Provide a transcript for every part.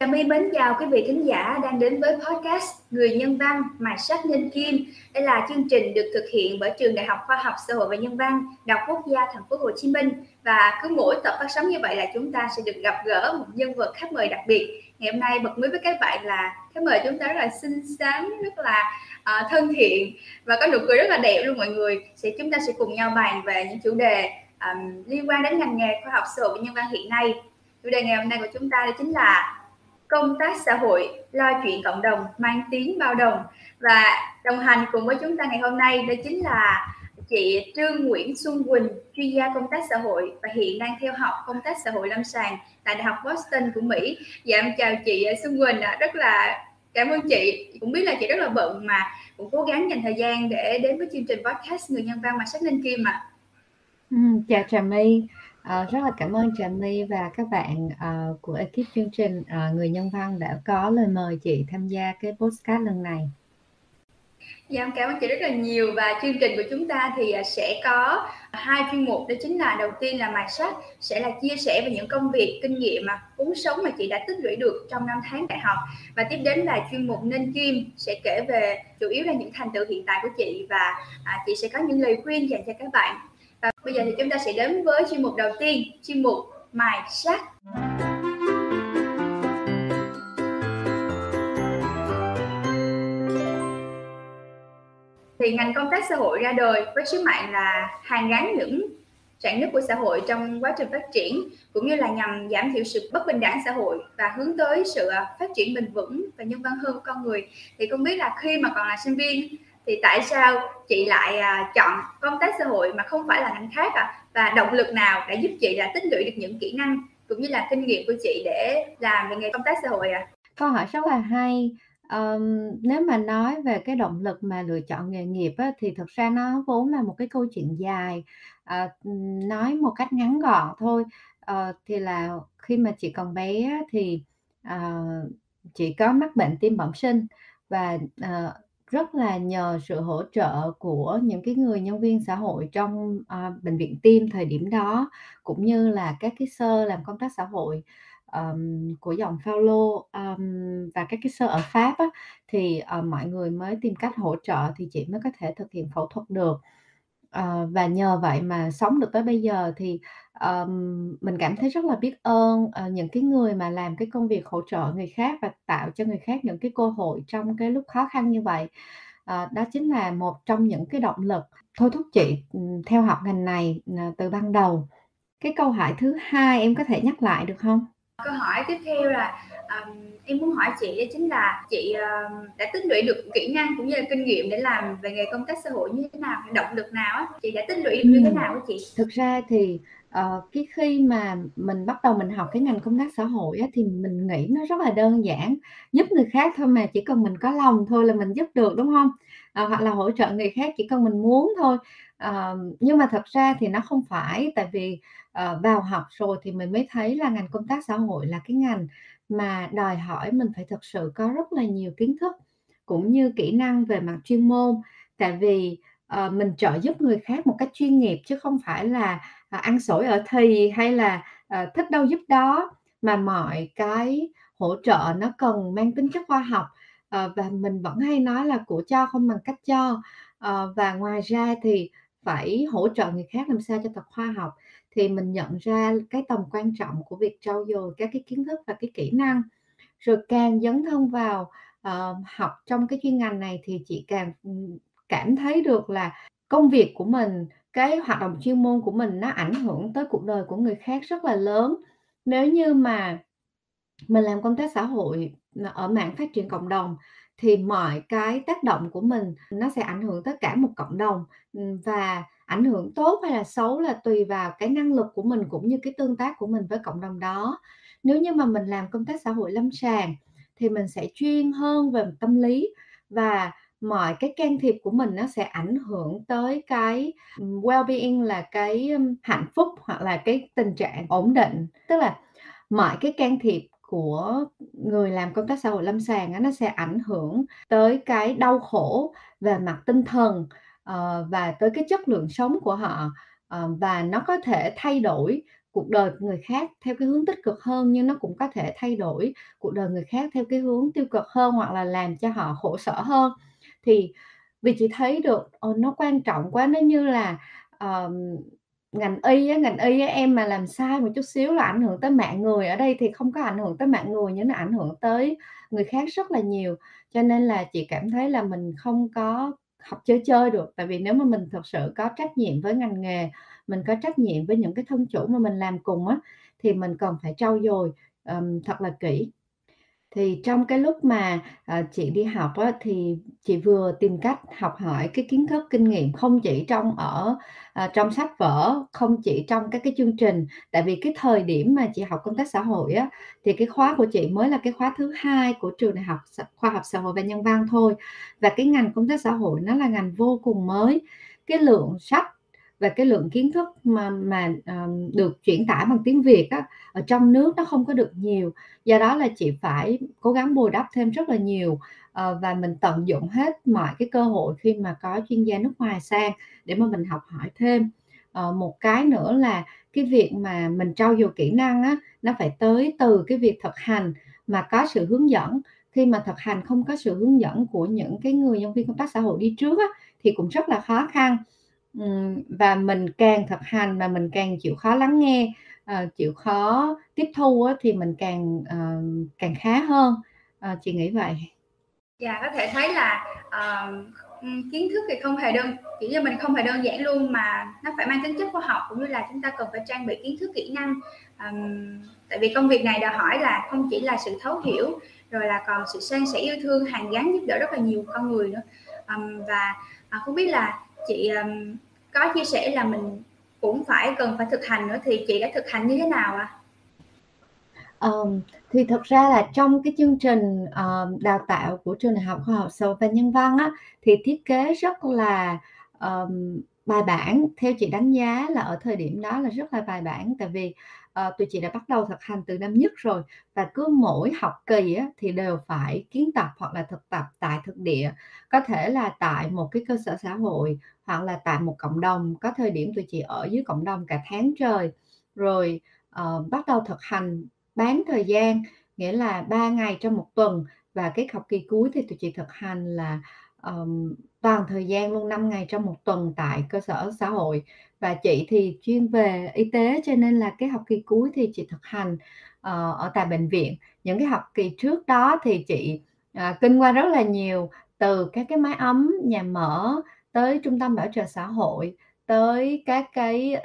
Trà My mến chào quý vị khán giả đang đến với podcast Người Nhân Văn Mài Sắc Nên Kim. Đây là chương trình được thực hiện bởi Trường Đại học Khoa học Xã hội và Nhân văn, Đại học Quốc gia Thành phố Hồ Chí Minh. Và cứ mỗi tập phát sóng như vậy là chúng ta sẽ được gặp gỡ một nhân vật khách mời đặc biệt. Ngày hôm nay bật mí với các bạn là khách mời chúng ta rất là xinh xắn, rất là uh, thân thiện và có nụ cười rất là đẹp luôn mọi người. Sẽ chúng ta sẽ cùng nhau bàn về những chủ đề um, liên quan đến ngành nghề khoa học xã hội và nhân văn hiện nay. Chủ đề ngày hôm nay của chúng ta đó chính là công tác xã hội lo chuyện cộng đồng mang tiếng bao đồng và đồng hành cùng với chúng ta ngày hôm nay đó chính là chị Trương Nguyễn Xuân Quỳnh chuyên gia công tác xã hội và hiện đang theo học công tác xã hội lâm sàng tại Đại học Boston của Mỹ. Dạ em chào chị ờ, Xuân Quỳnh ạ, rất là cảm ơn chị. Cũng biết là chị rất là bận mà cũng cố gắng dành thời gian để đến với chương trình podcast người nhân văn mà sắc lên kim ạ. À. Ừ, chào Trà My, À, rất là cảm ơn Trà My và các bạn uh, của ekip chương trình uh, Người Nhân Văn đã có lời mời chị tham gia cái podcast lần này. Dạ, em cảm ơn chị rất là nhiều. Và chương trình của chúng ta thì à, sẽ có hai chuyên mục. Đó chính là đầu tiên là mài sách sẽ là chia sẻ về những công việc kinh nghiệm mà cuốn sống mà chị đã tích lũy được trong năm tháng đại học. Và tiếp đến là chuyên mục nên kim sẽ kể về chủ yếu là những thành tựu hiện tại của chị. Và à, chị sẽ có những lời khuyên dành cho các bạn. Và bây giờ thì chúng ta sẽ đến với chuyên mục đầu tiên, chuyên mục mài sắc. Thì ngành công tác xã hội ra đời với sứ mệnh là hàn gắn những rạn nứt của xã hội trong quá trình phát triển, cũng như là nhằm giảm thiểu sự bất bình đẳng xã hội và hướng tới sự à, phát triển bền vững và nhân văn hơn của con người. Thì không biết là khi mà còn là sinh viên thì tại sao chị lại à, chọn công tác xã hội mà không phải là ngành khác à và động lực nào đã giúp chị là tích lũy được những kỹ năng cũng như là kinh nghiệm của chị để làm về nghề công tác xã hội à câu hỏi rất là hay um, nếu mà nói về cái động lực mà lựa chọn nghề nghiệp á, thì thực ra nó vốn là một cái câu chuyện dài. À, nói một cách ngắn gọn thôi. À, thì là khi mà chị còn bé thì à, chị có mắc bệnh tim bẩm sinh và à, rất là nhờ sự hỗ trợ của những cái người nhân viên xã hội trong, à, bệnh viện tim thời điểm đó, cũng như là các cái sơ làm công tác xã hội, um, của dòng Paulo, um, và các cái sơ ở Pháp á, thì, uh, mọi người mới tìm cách hỗ trợ thì chị mới có thể thực hiện phẫu thuật được. uh, và nhờ vậy mà sống được tới bây giờ thì, um, mình cảm thấy rất là biết ơn, uh, những cái người mà làm cái công việc hỗ trợ người khác và tạo cho người khác những cái cơ hội trong cái lúc khó khăn như vậy. Ờ, đó chính là một trong những cái động lực thôi thúc chị, ừ, theo học ngành này, từ ban đầu. Cái câu hỏi thứ hai em có thể nhắc lại được không? Câu hỏi tiếp theo là, ờm, em muốn hỏi chị đó chính là chị, ờ, đã tích lũy được kỹ năng cũng như là kinh nghiệm để làm về nghề công tác xã hội như thế nào? Động lực nào á? Chị đã tích lũy được như thế nào á chị? Thực ra thì, ờ, cái khi mà mình bắt đầu mình học cái ngành công tác xã hội á, thì mình nghĩ nó rất là đơn giản, giúp người khác thôi mà, chỉ cần mình có lòng thôi là mình giúp được, đúng hông? Ờ, hoặc là hỗ trợ người khác chỉ cần mình muốn thôi. Ờ, nhưng mà thật ra thì nó không phải, tại vì, Ờ, vào học rồi thì mình mới thấy là ngành công tác xã hội là cái ngành mà đòi hỏi mình phải thực sự có rất là nhiều kiến thức cũng như kỹ năng về mặt chuyên môn. Tại vì, uh, mình trợ giúp người khác một cách chuyên nghiệp chứ không phải là, uh, ăn sổi ở thì hay là, uh, thích đâu giúp đó, mà mọi cái hỗ trợ nó cần mang tính chất khoa học. uh, và mình vẫn hay nói là của cho không bằng cách cho. uh, và ngoài ra thì phải hỗ trợ người khác làm sao cho thật khoa học, thì mình nhận ra cái tầm quan trọng của việc trau dồi các cái kiến thức và cái kỹ năng. Rồi càng dấn thân vào, uh, học trong cái chuyên ngành này thì chị càng, ừ, cảm thấy được là công việc của mình, cái hoạt động chuyên môn của mình nó ảnh hưởng tới cuộc đời của người khác rất là lớn. Nếu như mà mình làm công tác xã hội, ờ, ở mạng phát triển cộng đồng thì mọi cái tác động của mình nó sẽ ảnh hưởng tới cả một cộng đồng, ừ, và ảnh hưởng tốt hay là xấu là tùy vào cái năng lực của mình cũng như cái tương tác của mình với cộng đồng đó. Nếu như mà mình làm công tác xã hội lâm sàng thì mình sẽ chuyên hơn về tâm lý và mọi cái can thiệp của mình nó sẽ ảnh hưởng tới cái, ừ, well-being là cái, ừ, hạnh phúc hoặc là cái tình trạng ổn định. Tức là mọi cái can thiệp của người làm công tác xã hội lâm sàng á, nó sẽ ảnh hưởng tới cái đau khổ về mặt tinh thần, ờ, và tới cái chất lượng sống của họ, ờ, và nó có thể thay đổi cuộc đời của người khác theo cái hướng tích cực hơn, nhưng nó cũng có thể thay đổi cuộc đời người khác theo cái hướng tiêu cực hơn, hoặc là làm cho họ khổ sở hơn. Thì vì chị thấy được, ờ, nó quan trọng quá, nó như là, ờm, ngành y á, ngành y á, em mà làm sai một chút xíu là ảnh hưởng tới mạng người, ở đây thì không có ảnh hưởng tới mạng người nhưng nó ảnh hưởng tới người khác rất là nhiều. Cho nên là chị cảm thấy là mình không có học chơi chơi được, tại vì nếu mà mình thật sự có trách nhiệm với ngành nghề, mình có trách nhiệm với những cái thân chủ mà mình làm cùng á, thì mình cần phải trau dồi, um, thật là kỹ. Thì trong cái lúc mà, ờ, chị đi học á, thì chị vừa tìm cách học hỏi cái kiến thức, kinh nghiệm không chỉ trong ở, ờ, trong sách vở, không chỉ trong các cái chương trình. Tại vì cái thời điểm mà chị học công tác xã hội á, thì cái khóa của chị mới là cái khóa thứ hai của trường đại học khoa học xã hội và nhân văn thôi. Và cái ngành công tác xã hội nó là ngành vô cùng mới, cái lượng sách và cái lượng kiến thức mà mà, ờ, được chuyển tải bằng tiếng Việt á, ở trong nước nó không có được nhiều. Do đó là chị phải cố gắng bồi đắp thêm rất là nhiều, uh, và mình tận dụng hết mọi cái cơ hội khi mà có chuyên gia nước ngoài sang để mà mình học hỏi thêm. uh, một cái nữa là cái việc mà mình trau dồi kỹ năng á, nó phải tới từ cái việc thực hành mà có sự hướng dẫn. Khi mà thực hành không có sự hướng dẫn của những cái người nhân viên công tác xã hội đi trước á, thì cũng rất là khó khăn. Và mình càng thực hành và mình càng chịu khó lắng nghe, ờ, chịu khó tiếp thu thì mình càng, ờ, càng khá hơn. Ờ, chị nghĩ vậy. Dạ, có thể thấy là, uh, kiến thức thì không hề đơn kiểu như, mình không hề đơn giản luôn, mà nó phải mang tính chất khoa học, cũng như là chúng ta cần phải trang bị kiến thức, kỹ năng. um, tại vì công việc này đòi hỏi là không chỉ là sự thấu hiểu, rồi là còn sự san sẻ yêu thương, hàng gắn giúp đỡ rất là nhiều con người nữa. um, và, uh, không biết là chị, um, có chia sẻ là mình cũng phải cần phải thực hành nữa, thì chị đã thực hành như thế nào ạ? Ờm, thì thực ra là trong cái chương trình, um, đào tạo của trường Đại học Khoa học Xã hội và Nhân văn á, thì thiết kế rất là, um, bài bản. Theo chị đánh giá là ở thời điểm đó là rất là bài bản, tại vì, à, tụi chị đã bắt đầu thực hành từ năm nhất rồi, và cứ mỗi học kỳ á, thì đều phải kiến tập hoặc là thực tập tại thực địa. Có thể là tại một cái cơ sở xã hội, hoặc là tại một cộng đồng, có thời điểm tụi chị ở dưới cộng đồng cả tháng trời. Rồi, ờ, bắt đầu thực hành bán thời gian, nghĩa là 3 ngày trong một tuần, và cái học kỳ cuối thì tụi chị thực hành là, um, toàn thời gian luôn, 5 ngày trong một tuần tại cơ sở xã hội. Và chị thì chuyên về y tế, cho nên là cái học kỳ cuối thì chị thực hành, ờ, ở tại bệnh viện. Những cái học kỳ trước đó thì chị, à, kinh qua rất là nhiều, từ các cái máy ấm, nhà mở, tới trung tâm bảo trợ xã hội, tới các cái,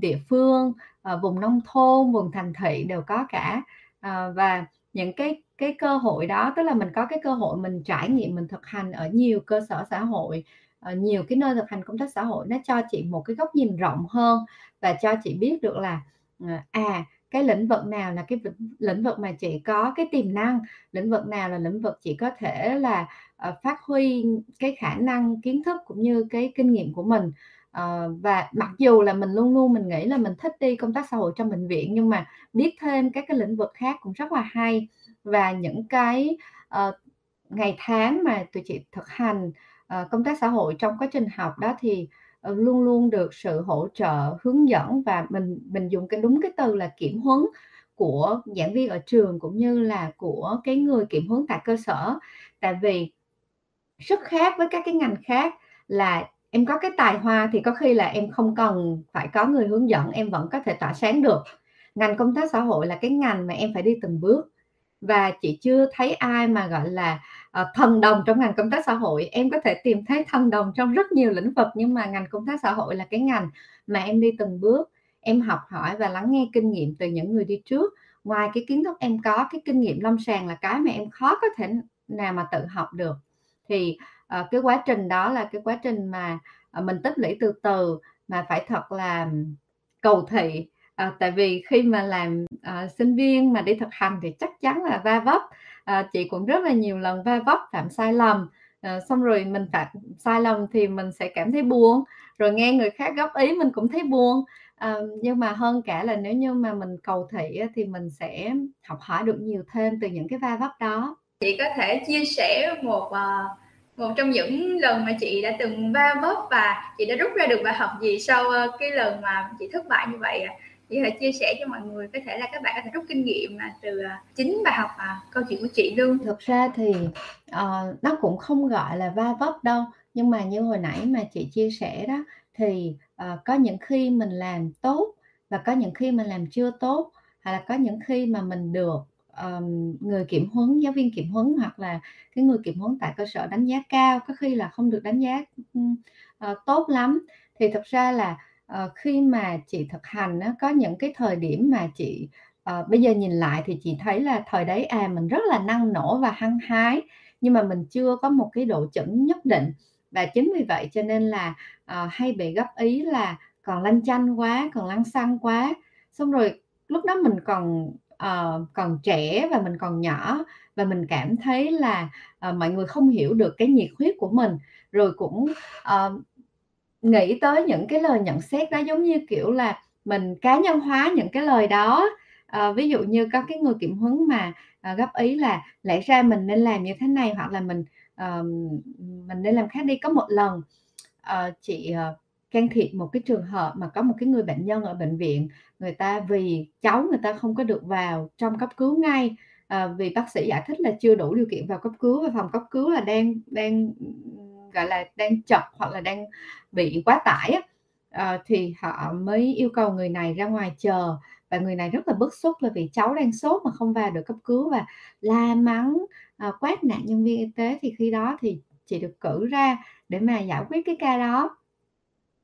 địa phương, ờ, vùng nông thôn, vùng thành thị đều có cả. Ờ, và những cái cái cơ hội đó, tức là mình có cái cơ hội mình trải nghiệm, mình thực hành ở nhiều cơ sở xã hội, ở nhiều cái nơi thực hành công tác xã hội, nó cho chị một cái góc nhìn rộng hơn và cho chị biết được là, ờ, à, cái lĩnh vực nào là cái lĩnh vực mà chị có cái tiềm năng, lĩnh vực nào là lĩnh vực chị có thể là, ờ, phát huy cái khả năng kiến thức cũng như cái kinh nghiệm của mình. Ờ, và mặc dù là mình luôn luôn mình nghĩ là mình thích đi công tác xã hội trong bệnh viện, nhưng mà biết thêm các cái lĩnh vực khác cũng rất là hay. Và những cái, uh, ngày tháng mà tụi chị thực hành, uh, công tác xã hội trong quá trình học đó thì, uh, luôn luôn được sự hỗ trợ, hướng dẫn và mình mình dùng cái đúng cái từ là kiểm huấn của giảng viên ở trường, cũng như là của cái người kiểm huấn tại cơ sở. Tại vì rất khác với các cái ngành khác là em có cái tài hoa thì có khi là em không cần phải có người hướng dẫn, em vẫn có thể tỏa sáng được. Ngành công tác xã hội là cái ngành mà em phải đi từng bước, và chị chưa thấy ai mà, gọi là, uh, thần đồng trong ngành công tác xã hội. Em có thể tìm thấy thần đồng trong rất nhiều lĩnh vực, nhưng mà ngành công tác xã hội là cái ngành mà em đi từng bước, em học hỏi và lắng nghe kinh nghiệm từ những người đi trước. Ngoài cái kiến thức em có, cái kinh nghiệm lâm sàng là cái mà em khó có thể nào mà tự học được. Thì, Ờ, cái quá trình đó là cái quá trình mà, ờ, mình tích lũy từ từ, mà phải thật là cầu thị. à, tại vì khi mà làm, à, sinh viên mà đi thực hành thì chắc chắn là va vấp, à, chị cũng rất là nhiều lần va vấp, phạm sai lầm, à, xong rồi mình phạm sai lầm thì mình sẽ cảm thấy buồn, rồi nghe người khác góp ý mình cũng thấy buồn. à, nhưng mà hơn cả là nếu như mà mình cầu thị thì mình sẽ học hỏi được nhiều thêm từ những cái va vấp đó. Chị có thể chia sẻ một, uh, một trong những lần mà chị đã từng va vấp và chị đã rút ra được bài học gì sau ờ, cái lần mà chị thất bại như vậy ạ? Chị hãy chia sẻ cho mọi người có thể là các bạn có thể rút kinh nghiệm mà từ ờ, chính bài học và câu chuyện của chị luôn. Thực ra thì uh, nó cũng không gọi là va vấp đâu nhưng mà như hồi nãy mà chị chia sẻ đó thì uh, có những khi mình làm tốt và có những khi mình làm chưa tốt hay là có những khi mà mình được um, người kiểm huấn giáo viên kiểm huấn hoặc là cái người kiểm huấn tại cơ sở đánh giá cao có khi là không được đánh giá uh, tốt lắm. Thì thật ra là uh, khi mà chị thực hành nó có những cái thời điểm mà chị uh, bây giờ nhìn lại thì chị thấy là thời đấy à mình rất là năng nổ và hăng hái nhưng mà mình chưa có một cái độ chuẩn nhất định. Và chính vì vậy cho nên là uh, hay bị góp ý là còn lanh chanh quá còn lăng xăng quá. Xong rồi lúc đó mình còn uh, còn trẻ và mình còn nhỏ. Và mình cảm thấy là uh, mọi người không hiểu được cái nhiệt huyết của mình. Rồi cũng uh, nghĩ tới những cái lời nhận xét đó giống như kiểu là mình cá nhân hóa những cái lời đó. À, ví dụ như có cái người kiểm huấn mà à, góp ý là lẽ ra mình nên làm như thế này hoặc là mình à, mình nên làm khác đi có một lần à, chị à, can thiệp một cái trường hợp mà có một cái người bệnh nhân ở bệnh viện người ta vì cháu người ta không có được vào trong cấp cứu ngay à, vì bác sĩ giải thích là chưa đủ điều kiện vào cấp cứu và phòng cấp cứu là đang đang gọi là đang chật hoặc là đang bị quá tải á, à, thì họ mới yêu cầu người này ra ngoài chờ và người này rất là bức xúc là vì cháu đang sốt mà không vào được cấp cứu và la mắng à, quát nạn nhân viên y tế. Thì khi đó thì chị được cử ra để mà giải quyết cái ca đó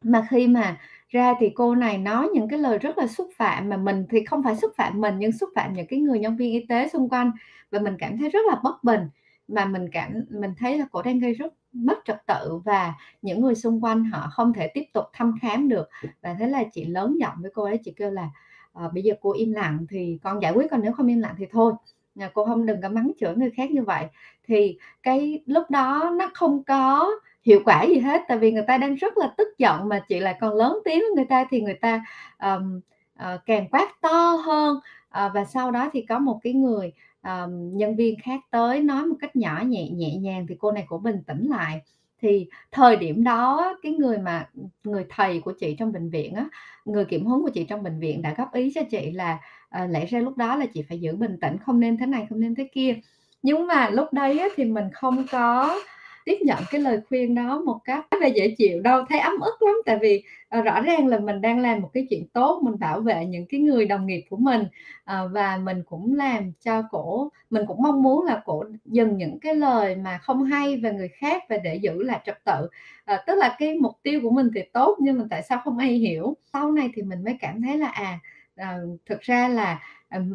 mà khi mà ra thì cô này nói những cái lời rất là xúc phạm mà mình thì không phải xúc phạm mình nhưng xúc phạm những cái người nhân viên y tế xung quanh. Và mình cảm thấy rất là bất bình mà mình cảm mình thấy là cổ đang gây rất mất trật tự và những người xung quanh họ không thể tiếp tục thăm khám được. Và thế là chị lớn giọng với cô ấy chị kêu là à, bây giờ cô im lặng thì con giải quyết còn nếu không im lặng thì thôi. Nhà cô không đừng có mắng chửi người khác như vậy. Thì cái lúc đó nó không có hiệu quả gì hết tại vì người ta đang rất là tức giận mà chị lại còn lớn tiếng với người ta thì người ta um, uh, càng quát to hơn. Uh, và sau đó thì có một cái người um, nhân viên khác tới nói một cách nhỏ nhẹ nhẹ nhàng thì cô này cũng bình tĩnh lại. Thì thời điểm đó cái người mà người thầy của chị trong bệnh viện á người kiểm huấn của chị trong bệnh viện đã góp ý cho chị là à, lẽ ra lúc đó là chị phải giữ bình tĩnh không nên thế này không nên thế kia. Nhưng mà lúc đấy á, thì mình không có tiếp nhận cái lời khuyên đó một cách là dễ chịu đâu thấy ấm ức lắm. Tại vì à, rõ ràng là mình đang làm một cái chuyện tốt mình bảo vệ những cái người đồng nghiệp của mình à, và mình cũng làm cho cổ mình cũng mong muốn là cổ dừng những cái lời mà không hay về người khác và để giữ lại trật tự. À, tức là cái mục tiêu của mình thì tốt nhưng mà tại sao không ai hiểu? Sau này thì mình mới cảm thấy là à, à thực ra là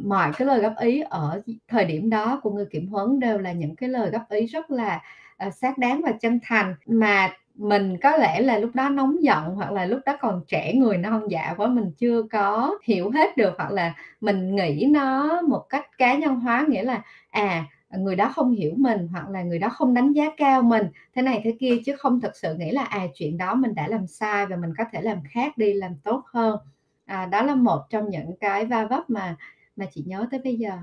mọi cái lời góp ý ở thời điểm đó của người kiểm huấn đều là những cái lời góp ý rất là uh, xác đáng và chân thành. Mà mình có lẽ là lúc đó nóng giận hoặc là lúc đó còn trẻ người non dạ quá mình chưa có hiểu hết được hoặc là mình nghĩ nó một cách cá nhân hóa nghĩa là à người đó không hiểu mình hoặc là người đó không đánh giá cao mình thế này thế kia chứ không thực sự nghĩ là à chuyện đó mình đã làm sai và mình có thể làm khác đi làm tốt hơn. À, đó là một trong những cái va vấp mà mà chị nhớ tới bây giờ.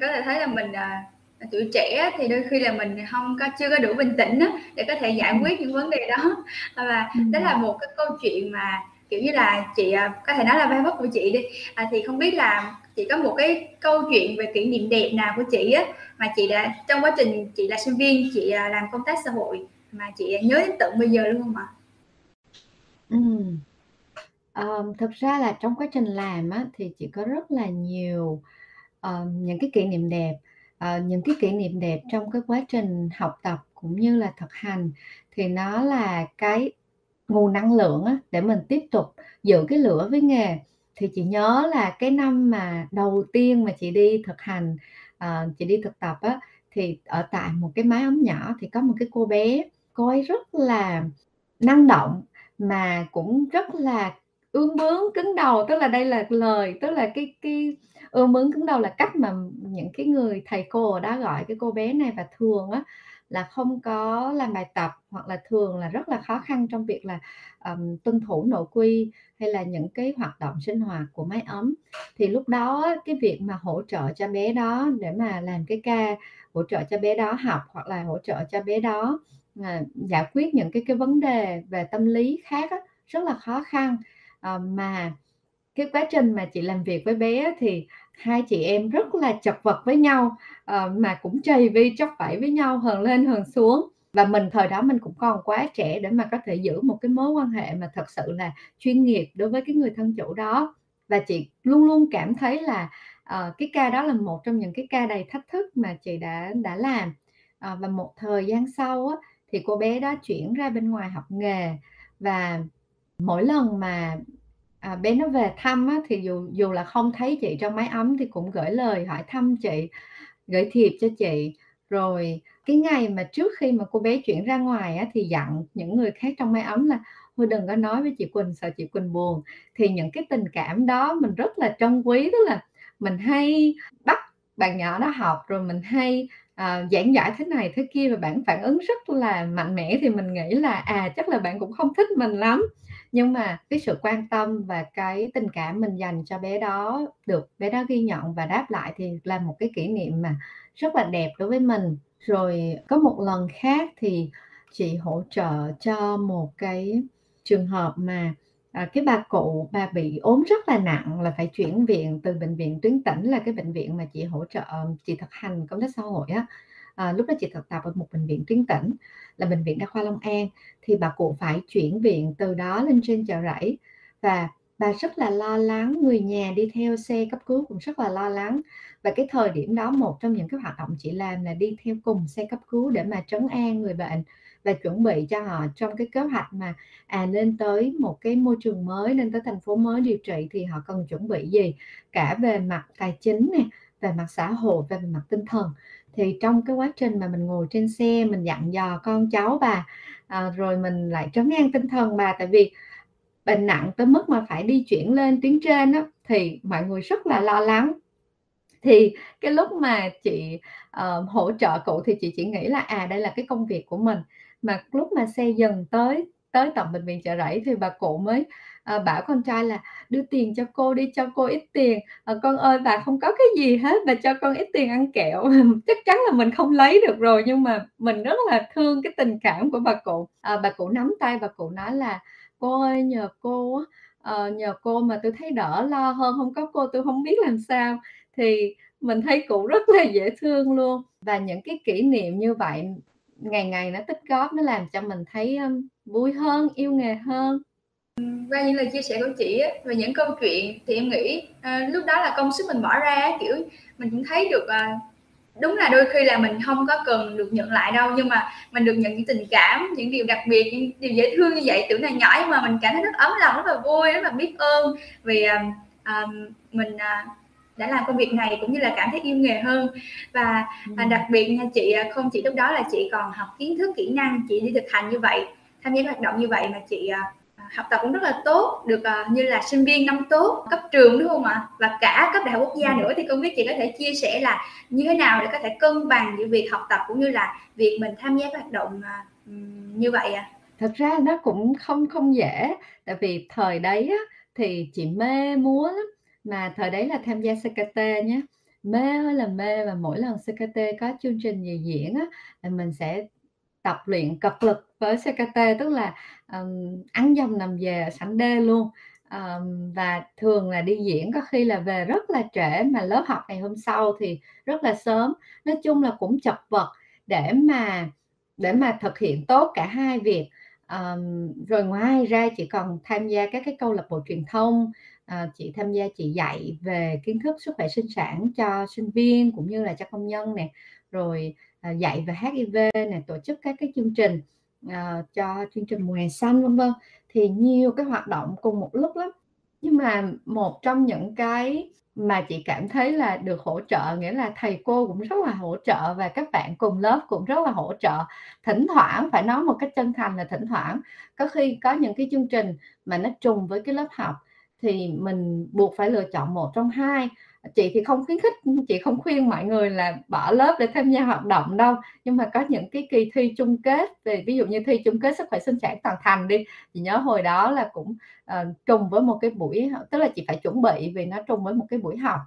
Có thể thấy là mình à, tuổi trẻ thì đôi khi là mình không có chưa có đủ bình tĩnh đó, để có thể giải quyết những vấn đề đó. Và đó là một cái câu chuyện mà kiểu như là chị à, có thể nói là vai vấp của chị đi. À, thì không biết là chị có một cái câu chuyện về kỷ niệm đẹp nào của chị á mà chị đã trong quá trình chị là sinh viên chị à, làm công tác xã hội mà chị nhớ đến tận bây giờ luôn không ạ? Ừ. Um, thực ra là trong quá trình làm á, thì chị có rất là nhiều um, những cái kỷ niệm đẹp Ờ, những cái kỷ niệm đẹp trong cái quá trình học tập cũng như là thực hành thì nó là cái nguồn năng lượng á, để mình tiếp tục giữ cái lửa với nghề. Thì chị nhớ là cái năm mà đầu tiên mà chị đi thực hành à, chị đi thực tập á thì ở tại một cái mái ấm nhỏ thì có một cái cô bé cô ấy rất là năng động mà cũng rất là ương bướng cứng đầu tức là đây là lời tức là cái cái ươm bướng cứng đầu là cách mà những cái người thầy cô đã gọi cái cô bé này và thường á là không có làm bài tập hoặc là thường là rất là khó khăn trong việc là um, tuân thủ nội quy hay là những cái hoạt động sinh hoạt của máy ấm. Thì lúc đó cái việc mà hỗ trợ cho bé đó để mà làm cái ca hỗ trợ cho bé đó học hoặc là hỗ trợ cho bé đó à, giải quyết những cái cái vấn đề về tâm lý khác á, rất là khó khăn. À, mà cái quá trình mà chị làm việc với bé thì hai chị em rất là chật vật với nhau uh, mà cũng chày vi chóc vẫy với nhau hờn lên hờn xuống. Và mình thời đó mình cũng còn quá trẻ để mà có thể giữ một cái mối quan hệ mà thật sự là chuyên nghiệp đối với cái người thân chủ đó. Và chị luôn luôn cảm thấy là uh, cái ca đó là một trong những cái ca đầy thách thức mà chị đã đã làm. Uh, và một thời gian sau á, thì cô bé đó chuyển ra bên ngoài học nghề. Và mỗi lần mà à, bé nó về thăm á, thì dù dù là không thấy chị trong máy ấm thì cũng gửi lời hỏi thăm chị gửi thiệp cho chị. Rồi cái ngày mà trước khi mà cô bé chuyển ra ngoài á, thì dặn những người khác trong máy ấm là thôi đừng có nói với chị Quỳnh sợ chị Quỳnh buồn. Thì những cái tình cảm đó mình rất là trân quý tức là mình hay bắt bạn nhỏ đó học rồi mình hay à, giảng giải thế này thế kia và bạn phản ứng rất là mạnh mẽ thì mình nghĩ là à chắc là bạn cũng không thích mình lắm nhưng mà cái sự quan tâm và cái tình cảm mình dành cho bé đó được bé đó ghi nhận và đáp lại thì là một cái kỷ niệm mà rất là đẹp đối với mình. Rồi có một lần khác thì chị hỗ trợ cho một cái trường hợp mà à, cái bà cụ bà bị ốm rất là nặng là phải chuyển viện từ bệnh viện tuyến tỉnh là cái bệnh viện mà chị hỗ trợ chị thực hành công tác xã hội á à, lúc đó chị thực tập ở một bệnh viện tuyến tỉnh là bệnh viện đa khoa Long An. Thì bà cụ phải chuyển viện từ đó lên trên chợ rẫy. Và bà rất là lo lắng người nhà đi theo xe cấp cứu cũng rất là lo lắng. Và cái thời điểm đó một trong những cái hoạt động chị làm là đi theo cùng xe cấp cứu để mà trấn an người bệnh và chuẩn bị cho họ trong cái kế hoạch mà à nên tới một cái môi trường mới nên tới thành phố mới điều trị thì họ cần chuẩn bị gì? Cả về mặt tài chính nè về mặt xã hội và về mặt tinh thần thì trong cái quá trình mà mình ngồi trên xe mình dặn dò con cháu bà à, rồi mình lại trấn an tinh thần bà. Tại vì bệnh nặng tới mức mà phải đi chuyển lên tuyến trên đó, thì mọi người rất là lo lắng. Thì cái lúc mà chị uh, hỗ trợ cụ thì chị chỉ nghĩ là à đây là cái công việc của mình. Mà lúc mà xe dần tới tới tận bệnh viện chợ rẫy thì bà cụ mới à, bảo con trai là đưa tiền cho cô đi cho cô ít tiền. À, con ơi bà không có cái gì hết bà cho con ít tiền ăn kẹo. Chắc chắn là mình không lấy được rồi nhưng mà mình rất là thương cái tình cảm của bà cụ. À, bà cụ nắm tay bà cụ nói là cô ơi nhờ cô à, nhờ cô mà tôi thấy đỡ lo hơn không có cô tôi không biết làm sao. Thì mình thấy cụ rất là dễ thương luôn. Và những cái kỷ niệm như vậy ngày ngày nó tích góp nó làm cho mình thấy um, vui hơn yêu nghề hơn qua những lời chia sẻ của chị á, về những câu chuyện thì em nghĩ à, lúc đó là công sức mình bỏ ra kiểu mình cũng thấy được à, đúng là đôi khi là mình không có cần được nhận lại đâu nhưng mà mình được nhận những tình cảm những điều đặc biệt những điều dễ thương như vậy tưởng là nhỏ nhưng mà mình cảm thấy rất ấm lòng rất là vui rất là biết ơn vì à, à, mình à, đã làm công việc này cũng như là cảm thấy yêu nghề hơn và ừ. đặc biệt nha chị không chỉ lúc đó là chị còn học kiến thức kỹ năng chị đi thực hành như vậy tham gia hoạt động như vậy mà chị à, học tập cũng rất là tốt được uh, như là sinh viên năm tốt cấp trường đúng không ạ và cả cấp đại học quốc gia ừ. nữa thì không biết chị có thể chia sẻ là như thế nào để có thể cân bằng giữa việc học tập cũng như là việc mình tham gia các hoạt động uh, như vậy ạ à? thật ra nó cũng không không dễ tại vì thời đấy á, thì chị mê múa lắm mà thời đấy là tham gia CKT nhé mê ơi là mê và mỗi lần CKT có chương trình gì diễn á là mình sẽ tập luyện cật lực với CKT tức là um, ăn dầm nằm về sẵn đê luôn. Um, và thường là đi diễn có khi là về rất là trễ mà lớp học ngày hôm sau thì rất là sớm. Nói chung là cũng chật vật để mà để mà thực hiện tốt cả hai việc. Um, rồi ngoài ra chị còn tham gia các cái câu lạc bộ truyền thông. À, chị tham gia chị dạy về kiến thức sức khỏe sinh sản cho sinh viên cũng như là cho công nhân nè. Rồi À, dạy về HIV này tổ chức các cái chương trình à, cho chương trình mùa hè xanh vân vân. Thì nhiều cái hoạt động cùng một lúc lắm. Nhưng mà một trong những cái mà chị cảm thấy là được hỗ trợ nghĩa là thầy cô cũng rất là hỗ trợ và các bạn cùng lớp cũng rất là hỗ trợ. Thỉnh thoảng phải nói một cách chân thành là thỉnh thoảng có khi có những cái chương trình mà nó trùng với cái lớp học thì mình buộc phải lựa chọn một trong hai chị thì không khuyến khích chị không khuyên mọi người là bỏ lớp để tham gia hoạt động đâu. Nhưng mà có những cái kỳ thi chung kết về ví dụ như thi chung kết sức khỏe sinh sản toàn thành đi chị nhớ hồi đó là cũng uh, trùng với một cái buổi tức là chị phải chuẩn bị vì nó trùng với một cái buổi học.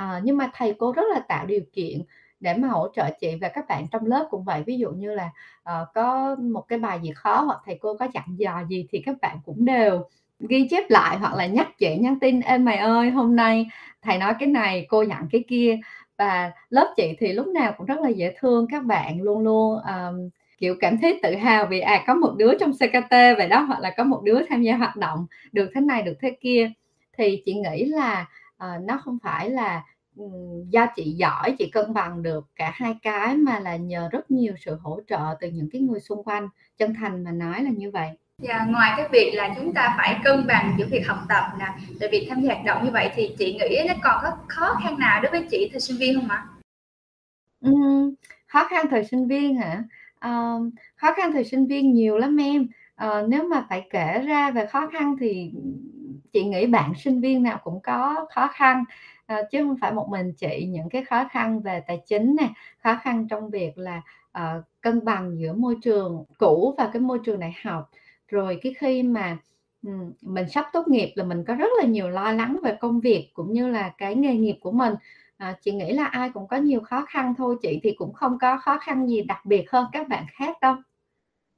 Uh, nhưng mà thầy cô rất là tạo điều kiện để mà hỗ trợ chị và các bạn trong lớp cũng vậy. Ví dụ như là uh, có một cái bài gì khó hoặc thầy cô có dặn dò gì thì các bạn cũng đều ghi chép lại hoặc là nhắc chị nhắn tin em mày ơi hôm nay thầy nói cái này cô dặn cái kia. Và lớp chị thì lúc nào cũng rất là dễ thương các bạn luôn luôn um, kiểu cảm thấy tự hào vì à có một đứa trong CKT vậy đó hoặc là có một đứa tham gia hoạt động được thế này được thế kia. Thì chị nghĩ là uh, nó không phải là um, do chị giỏi chị cân bằng được cả hai cái mà là nhờ rất nhiều sự hỗ trợ từ những cái người xung quanh chân thành mà nói là như vậy. Dạ, ngoài cái việc là chúng ta phải cân bằng giữa việc học tập nè, rồi việc tham gia hoạt động như vậy thì chị nghĩ nó còn có khó khăn nào đối với chị thời sinh viên không ạ? Uhm, khó khăn thời sinh viên hả? Uh, khó khăn thời sinh viên nhiều lắm em. Uh, nếu mà phải kể ra về khó khăn thì chị nghĩ bạn sinh viên nào cũng có khó khăn uh, chứ không phải một mình chị những cái khó khăn về tài chính nè, khó khăn trong việc là uh, cân bằng giữa môi trường cũ và cái môi trường đại học rồi cái khi mà mình sắp tốt nghiệp là mình có rất là nhiều lo lắng về công việc cũng như là cái nghề nghiệp của mình. À, chị nghĩ là ai cũng có nhiều khó khăn thôi chị thì cũng không có khó khăn gì đặc biệt hơn các bạn khác đâu.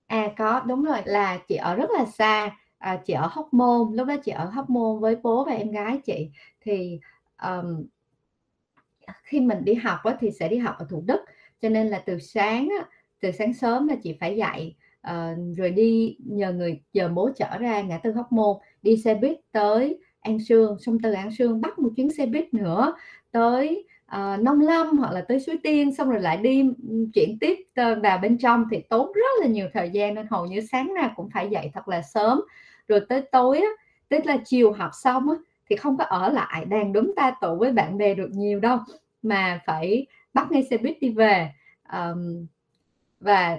À có đúng rồi là chị ở rất là xa. À, chị ở Hóc Môn lúc đó chị ở Hóc Môn với bố và em gái chị. Thì um, khi mình đi học á, thì sẽ đi học ở Thủ Đức. Cho nên là từ sáng á, từ sáng sớm là chị phải dậy uh, rồi đi nhờ người chờ bố chở ra ngã tư hóc môn đi xe buýt tới an sương xong từ an sương bắt một chuyến xe buýt nữa tới uh, nông lâm hoặc là tới suối tiên xong rồi lại đi chuyển tiếp vào bên trong. Thì tốn rất là nhiều thời gian nên hầu như sáng nào cũng phải dậy thật là sớm. Rồi tới tối á tức là chiều học xong á thì không có ở lại đang đúng ta tụ với bạn bè được nhiều đâu mà phải bắt ngay xe buýt đi về. Um, và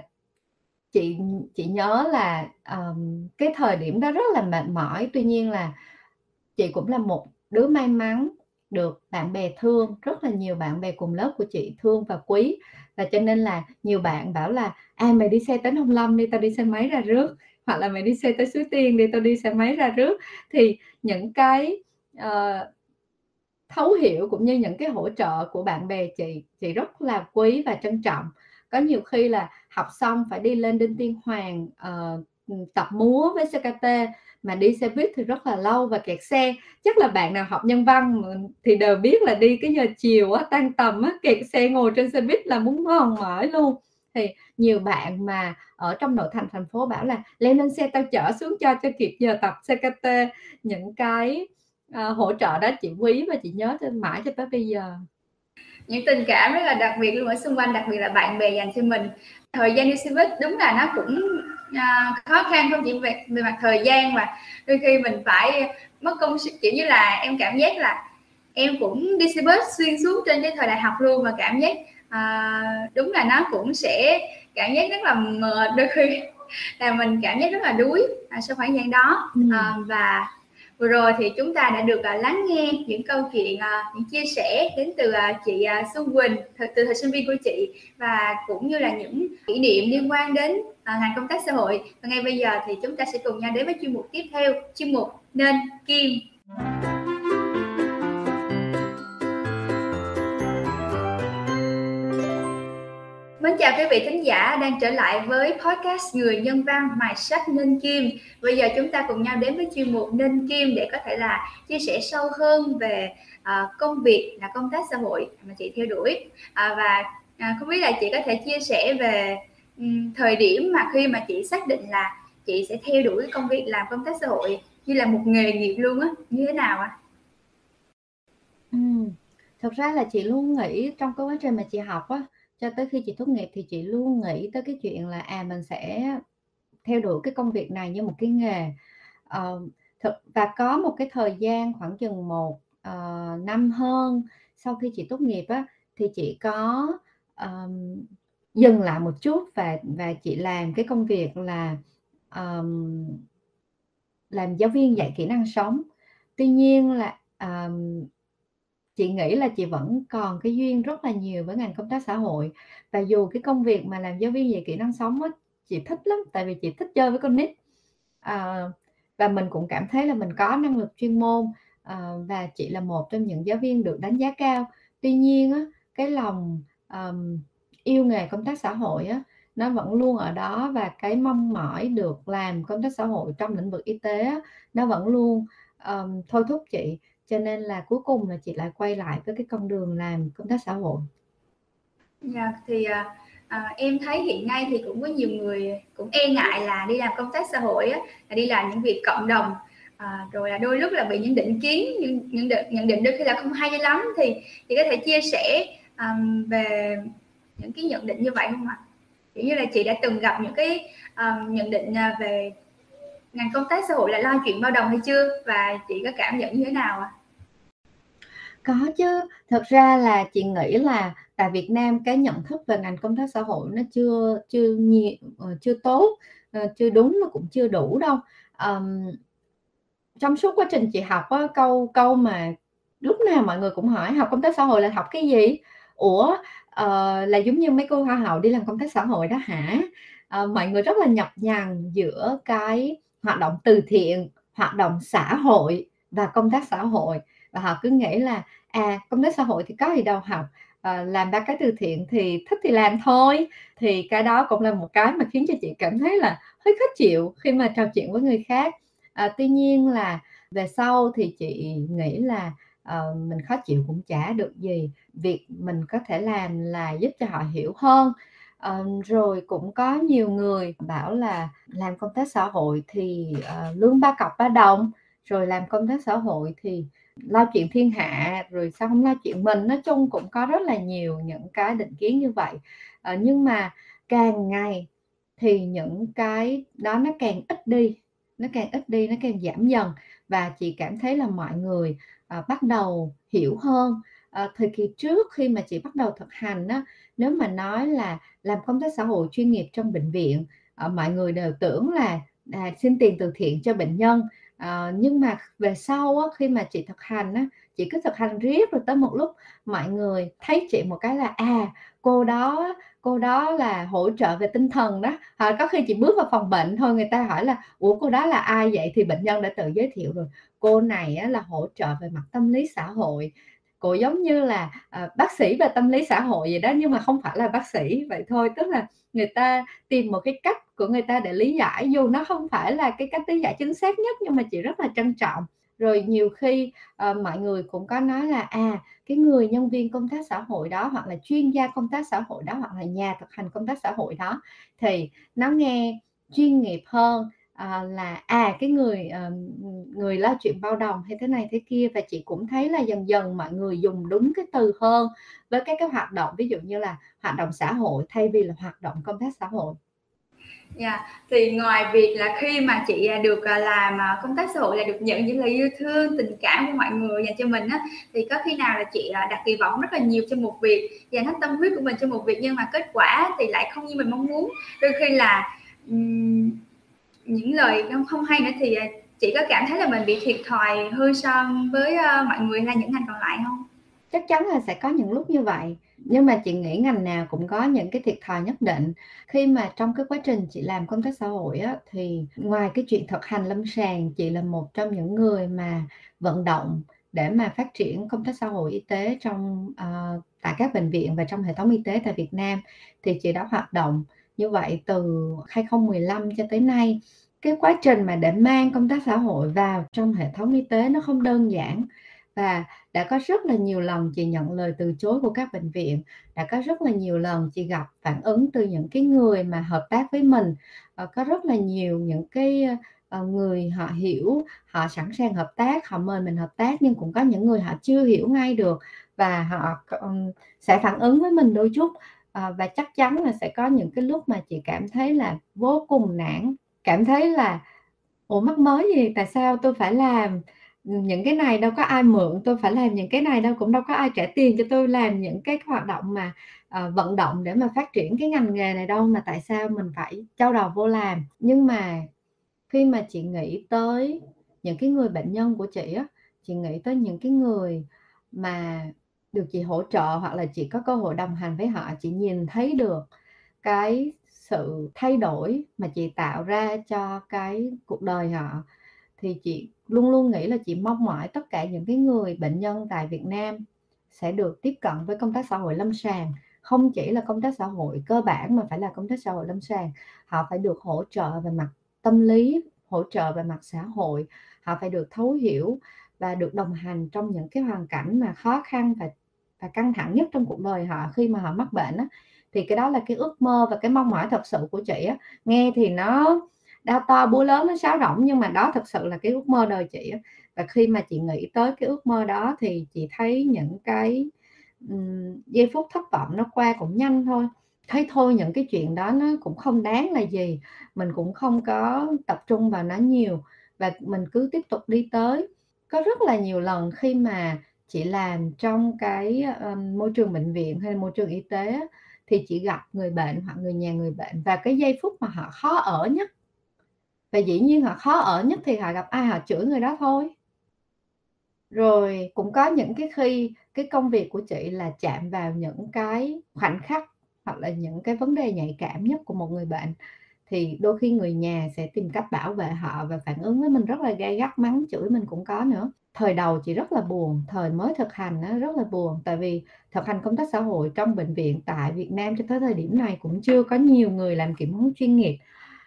chị chị nhớ là um, cái thời điểm đó rất là mệt mỏi. Tuy nhiên là chị cũng là một đứa may mắn được bạn bè thương rất là nhiều bạn bè cùng lớp của chị thương và quý. Và cho nên là nhiều bạn bảo là à mày đi xe tới Nông Lâm đi tao đi xe máy ra rước. Hoặc là mày đi xe tới Suối Tiên đi tao đi xe máy ra rước. Thì những cái uh, thấu hiểu cũng như những cái hỗ trợ của bạn bè chị chị rất là quý và trân trọng. Có nhiều khi là học xong phải đi lên Đinh Tiên Hoàng uh, tập múa với CKT mà đi xe buýt thì rất là lâu và kẹt xe. Chắc là bạn nào học nhân văn thì đều biết là đi cái giờ chiều á tan tầm á kẹt xe ngồi trên xe buýt là muốn ngon mỏi luôn. Thì nhiều bạn mà ở trong nội thành thành phố bảo là lên lên xe tao chở xuống cho cho kịp giờ tập CKT những cái uh, hỗ trợ đó chị quý và chị nhớ trên mãi cho tới bây giờ. Những tình cảm rất là đặc biệt luôn ở xung quanh đặc biệt là bạn bè dành cho mình thời gian đi xe buýt đúng là nó cũng à, khó khăn không chỉ về, về mặt thời gian mà đôi khi mình phải mất công sức kiểu như là em cảm giác là em cũng đi xe buýt xuyên suốt trên cái thời đại học luôn mà cảm giác à, đúng là nó cũng sẽ cảm giác rất là mệt đôi khi là mình cảm giác rất là đuối à, sau khoảng gian đó ừ. à, và vừa rồi thì chúng ta đã được à, lắng nghe những câu chuyện à, những chia sẻ đến từ à, chị Xuân Quỳnh từ, thời sinh viên của chị và cũng như là những kỷ niệm liên quan đến ngành công tác xã hội. Và ngay bây giờ thì chúng ta sẽ cùng nhau đến với chuyên mục tiếp theo chuyên mục nên kim. Mến chào quý vị khán giả đang trở lại với podcast Người Nhân Văn Mài Sách Nên Kim. Bây giờ chúng ta cùng nhau đến với chuyên mục Nên Kim để có thể là chia sẻ sâu hơn về uh, công việc là công tác xã hội mà chị theo đuổi. Uh, và uh, không biết là chị có thể chia sẻ về um, thời điểm mà khi mà chị xác định là chị sẽ theo đuổi công việc làm công tác xã hội như là một nghề nghiệp luôn á, như thế nào ạ? À? Ừ. Thật ra là chị luôn nghĩ trong cái quá trình mà chị học á cho tới khi chị tốt nghiệp thì chị luôn nghĩ tới cái chuyện là à mình sẽ theo đuổi cái công việc này như một cái nghề. Uh, thực và có một cái thời gian khoảng chừng một uh, năm hơn sau khi chị tốt nghiệp á thì chị có um, dừng lại một chút và và chị làm cái công việc là um, làm giáo viên dạy kỹ năng sống. Tuy nhiên là um, chị nghĩ là chị vẫn còn cái duyên rất là nhiều với ngành công tác xã hội. Và dù cái công việc mà làm giáo viên dạy kỹ năng sống á, chị thích lắm tại vì chị thích chơi với con nít. À, và mình cũng cảm thấy là mình có năng lực chuyên môn à, và chị là một trong những giáo viên được đánh giá cao. Tuy nhiên á, cái lòng um, yêu nghề công tác xã hội á, nó vẫn luôn ở đó. Và cái mong mỏi được làm công tác xã hội trong lĩnh vực y tế á, nó vẫn luôn um, thôi thúc chị cho nên là cuối cùng là chị lại quay lại với cái con đường làm công tác xã hội dạ thì à, à, em thấy hiện nay thì cũng có nhiều người cũng e ngại là đi làm công tác xã hội á, là đi làm những việc cộng đồng à, rồi là đôi lúc là bị những định kiến những những định, nhận định đôi khi là không hay lắm thì chị có thể chia sẻ um, về những cái nhận định như vậy không ạ? Kiểu như là chị đã từng gặp những cái um, nhận định à, về ngành công tác xã hội là lo chuyện bao đồng hay chưa và chị có cảm nhận như thế nào ạ? À? Có chứ, thật ra là chị nghĩ là tại Việt Nam cái nhận thức về ngành công tác xã hội nó chưa chưa nhiều ờ, chưa tốt, ờ, chưa đúng nó cũng chưa đủ đâu. um, trong suốt quá trình chị học á, câu câu mà lúc nào mọi người cũng hỏi học công tác xã hội là học cái gì? Ủa, uh, là giống như mấy cô hoa hậu đi làm công tác xã hội đó hả? uh, mọi người rất là nhập nhằng giữa cái hoạt động từ thiện, hoạt động xã hội và công tác xã hội và họ cứ nghĩ là à công tác xã hội thì có gì đâu học à, làm ba cái từ thiện thì thích thì làm thôi. Thì cái đó cũng là một cái mà khiến cho chị cảm thấy là hơi khó chịu khi mà trò chuyện với người khác. À, tuy nhiên là về sau thì chị nghĩ là uh, mình khó chịu cũng chả được gì. Việc mình có thể làm là giúp cho họ hiểu hơn. Uh, rồi cũng có nhiều người bảo là làm công tác xã hội thì uh, lương ba cọc ba đồng rồi làm công tác xã hội thì lo chuyện thiên hạ rồi sao không lo chuyện mình. Nói chung cũng có rất là nhiều những cái định kiến như vậy. À, nhưng mà càng ngày thì những cái đó nó càng ít đi nó càng ít đi nó càng giảm dần. Và chị cảm thấy là mọi người à, bắt đầu hiểu hơn. À, thời kỳ trước khi mà chị bắt đầu thực hành á, nếu mà nói là làm công tác xã hội chuyên nghiệp trong bệnh viện à, mọi người đều tưởng là à, xin tiền từ thiện cho bệnh nhân à, nhưng mà về sau á, khi mà chị thực hành á, chị cứ thực hành riết rồi tới một lúc mọi người thấy chị một cái là à cô đó cô đó là hỗ trợ về tinh thần đó. À, có khi chị bước vào phòng bệnh thôi người ta hỏi là ủa cô đó là ai vậy? Thì bệnh nhân đã tự giới thiệu rồi cô này á, là hỗ trợ về mặt tâm lý xã hội cô giống như là à, bác sĩ về tâm lý xã hội gì đó nhưng mà không phải là bác sĩ. Vậy thôi tức là người ta tìm một cái cách của người ta để lý giải dù nó không phải là cái cách lý giải chính xác nhất nhưng mà chị rất là trân trọng. Rồi nhiều khi uh, mọi người cũng có nói là à cái người nhân viên công tác xã hội đó hoặc là chuyên gia công tác xã hội đó hoặc là nhà thực hành công tác xã hội đó thì nó nghe chuyên nghiệp hơn à, là à cái người à, người lo chuyện bao đồng hay thế này thế kia và chị cũng thấy là dần dần mọi người dùng đúng cái từ hơn với các cái hoạt động ví dụ như là hoạt động xã hội thay vì là hoạt động công tác xã hội Dạ, yeah. thì ngoài việc là khi mà chị à, được à, làm à, công tác xã hội là được nhận những lời yêu thương, tình cảm của mọi người dành cho mình á, thì có khi nào là chị đặt kỳ vọng rất là nhiều cho một việc, dành hết tâm huyết của mình cho một việc nhưng mà kết quả thì lại không như mình mong muốn. Đôi khi là um, những lời không không hay nữa thì à, chị có cảm thấy là mình bị thiệt thòi hơn so với uh, mọi người hay những ngành còn lại không? Chắc chắn là sẽ có những lúc như vậy. Nhưng mà chị nghĩ ngành nào cũng có những cái thiệt thòi nhất định. Khi mà trong cái quá trình chị làm công tác xã hội á, thì ngoài cái chuyện thực hành lâm sàng chị là một trong những người mà vận động để mà phát triển công tác xã hội y tế trong uh, tại các bệnh viện và trong hệ thống y tế tại Việt Nam thì chị đã hoạt động như vậy từ 2015 cho tới nay, cái quá trình mà để mang công tác xã hội vào trong hệ thống y tế nó không đơn giản. Và đã có rất là nhiều lần chị nhận lời từ chối của các bệnh viện, đã có rất là nhiều lần chị gặp phản ứng từ những cái người mà hợp tác với mình. Ờ, có rất là nhiều những cái ờ, người họ hiểu, họ sẵn sàng hợp tác, họ mời mình hợp tác nhưng cũng có những người họ chưa hiểu ngay được và họ sẽ phản ứng với mình đôi chút à, và chắc chắn là sẽ có những cái lúc mà chị cảm thấy là vô cùng nản cảm thấy là ủa mắc mới gì? Tại sao tôi phải làm những cái này? Đâu có ai mượn tôi phải làm những cái này đâu cũng đâu có ai trả tiền cho tôi làm những cái hoạt động mà uh, vận động để mà phát triển cái ngành nghề này đâu mà tại sao mình phải trao đầu vô làm? Nhưng mà khi mà chị nghĩ tới những cái người bệnh nhân của chị á chị nghĩ tới những cái người mà được chị hỗ trợ hoặc là chị có cơ hội đồng hành với họ, chị nhìn thấy được cái sự thay đổi mà chị tạo ra cho cái cuộc đời họ, thì chị luôn luôn nghĩ là chị mong mỏi tất cả những cái người bệnh nhân tại Việt Nam sẽ được tiếp cận với công tác xã hội lâm sàng, không chỉ là công tác xã hội cơ bản mà phải là công tác xã hội lâm sàng. Họ phải được hỗ trợ về mặt tâm lý, hỗ trợ về mặt xã hội, họ phải được thấu hiểu và được đồng hành trong những cái hoàn cảnh mà khó khăn và và căng thẳng nhất trong cuộc đời họ khi mà họ mắc bệnh á. Thì cái đó là cái ước mơ và cái mong mỏi thật sự của chị á. Nghe thì nó đau to búa lớn, nó sáo rỗng nhưng mà đó thật sự là cái ước mơ đời chị á. Và khi mà chị nghĩ tới cái ước mơ đó thì chị thấy những cái, um, giây phút thất vọng nó qua cũng nhanh thôi. Thấy thôi những cái chuyện đó nó cũng không đáng là gì, mình cũng không có tập trung vào nó nhiều và mình cứ tiếp tục đi tới. Có rất là nhiều lần khi mà chị làm trong cái, ờ, môi trường bệnh viện hay môi trường y tế thì chị gặp người bệnh hoặc người nhà người bệnh và cái giây phút mà họ khó ở nhất. Và dĩ nhiên họ khó ở nhất thì họ gặp ai họ chửi người đó thôi. Rồi cũng có những cái khi cái công việc của chị là chạm vào những cái khoảnh khắc hoặc là những cái vấn đề nhạy cảm nhất của một người bệnh, thì đôi khi người nhà sẽ tìm cách bảo vệ họ và phản ứng với mình rất là gay gắt, mắng chửi mình cũng có nữa. Thời đầu chị rất là buồn, thời mới thực hành nó rất là buồn, tại vì thực hành công tác xã hội trong bệnh viện tại Việt Nam cho tới thời điểm này cũng chưa có nhiều người làm kiểm huấn chuyên nghiệp,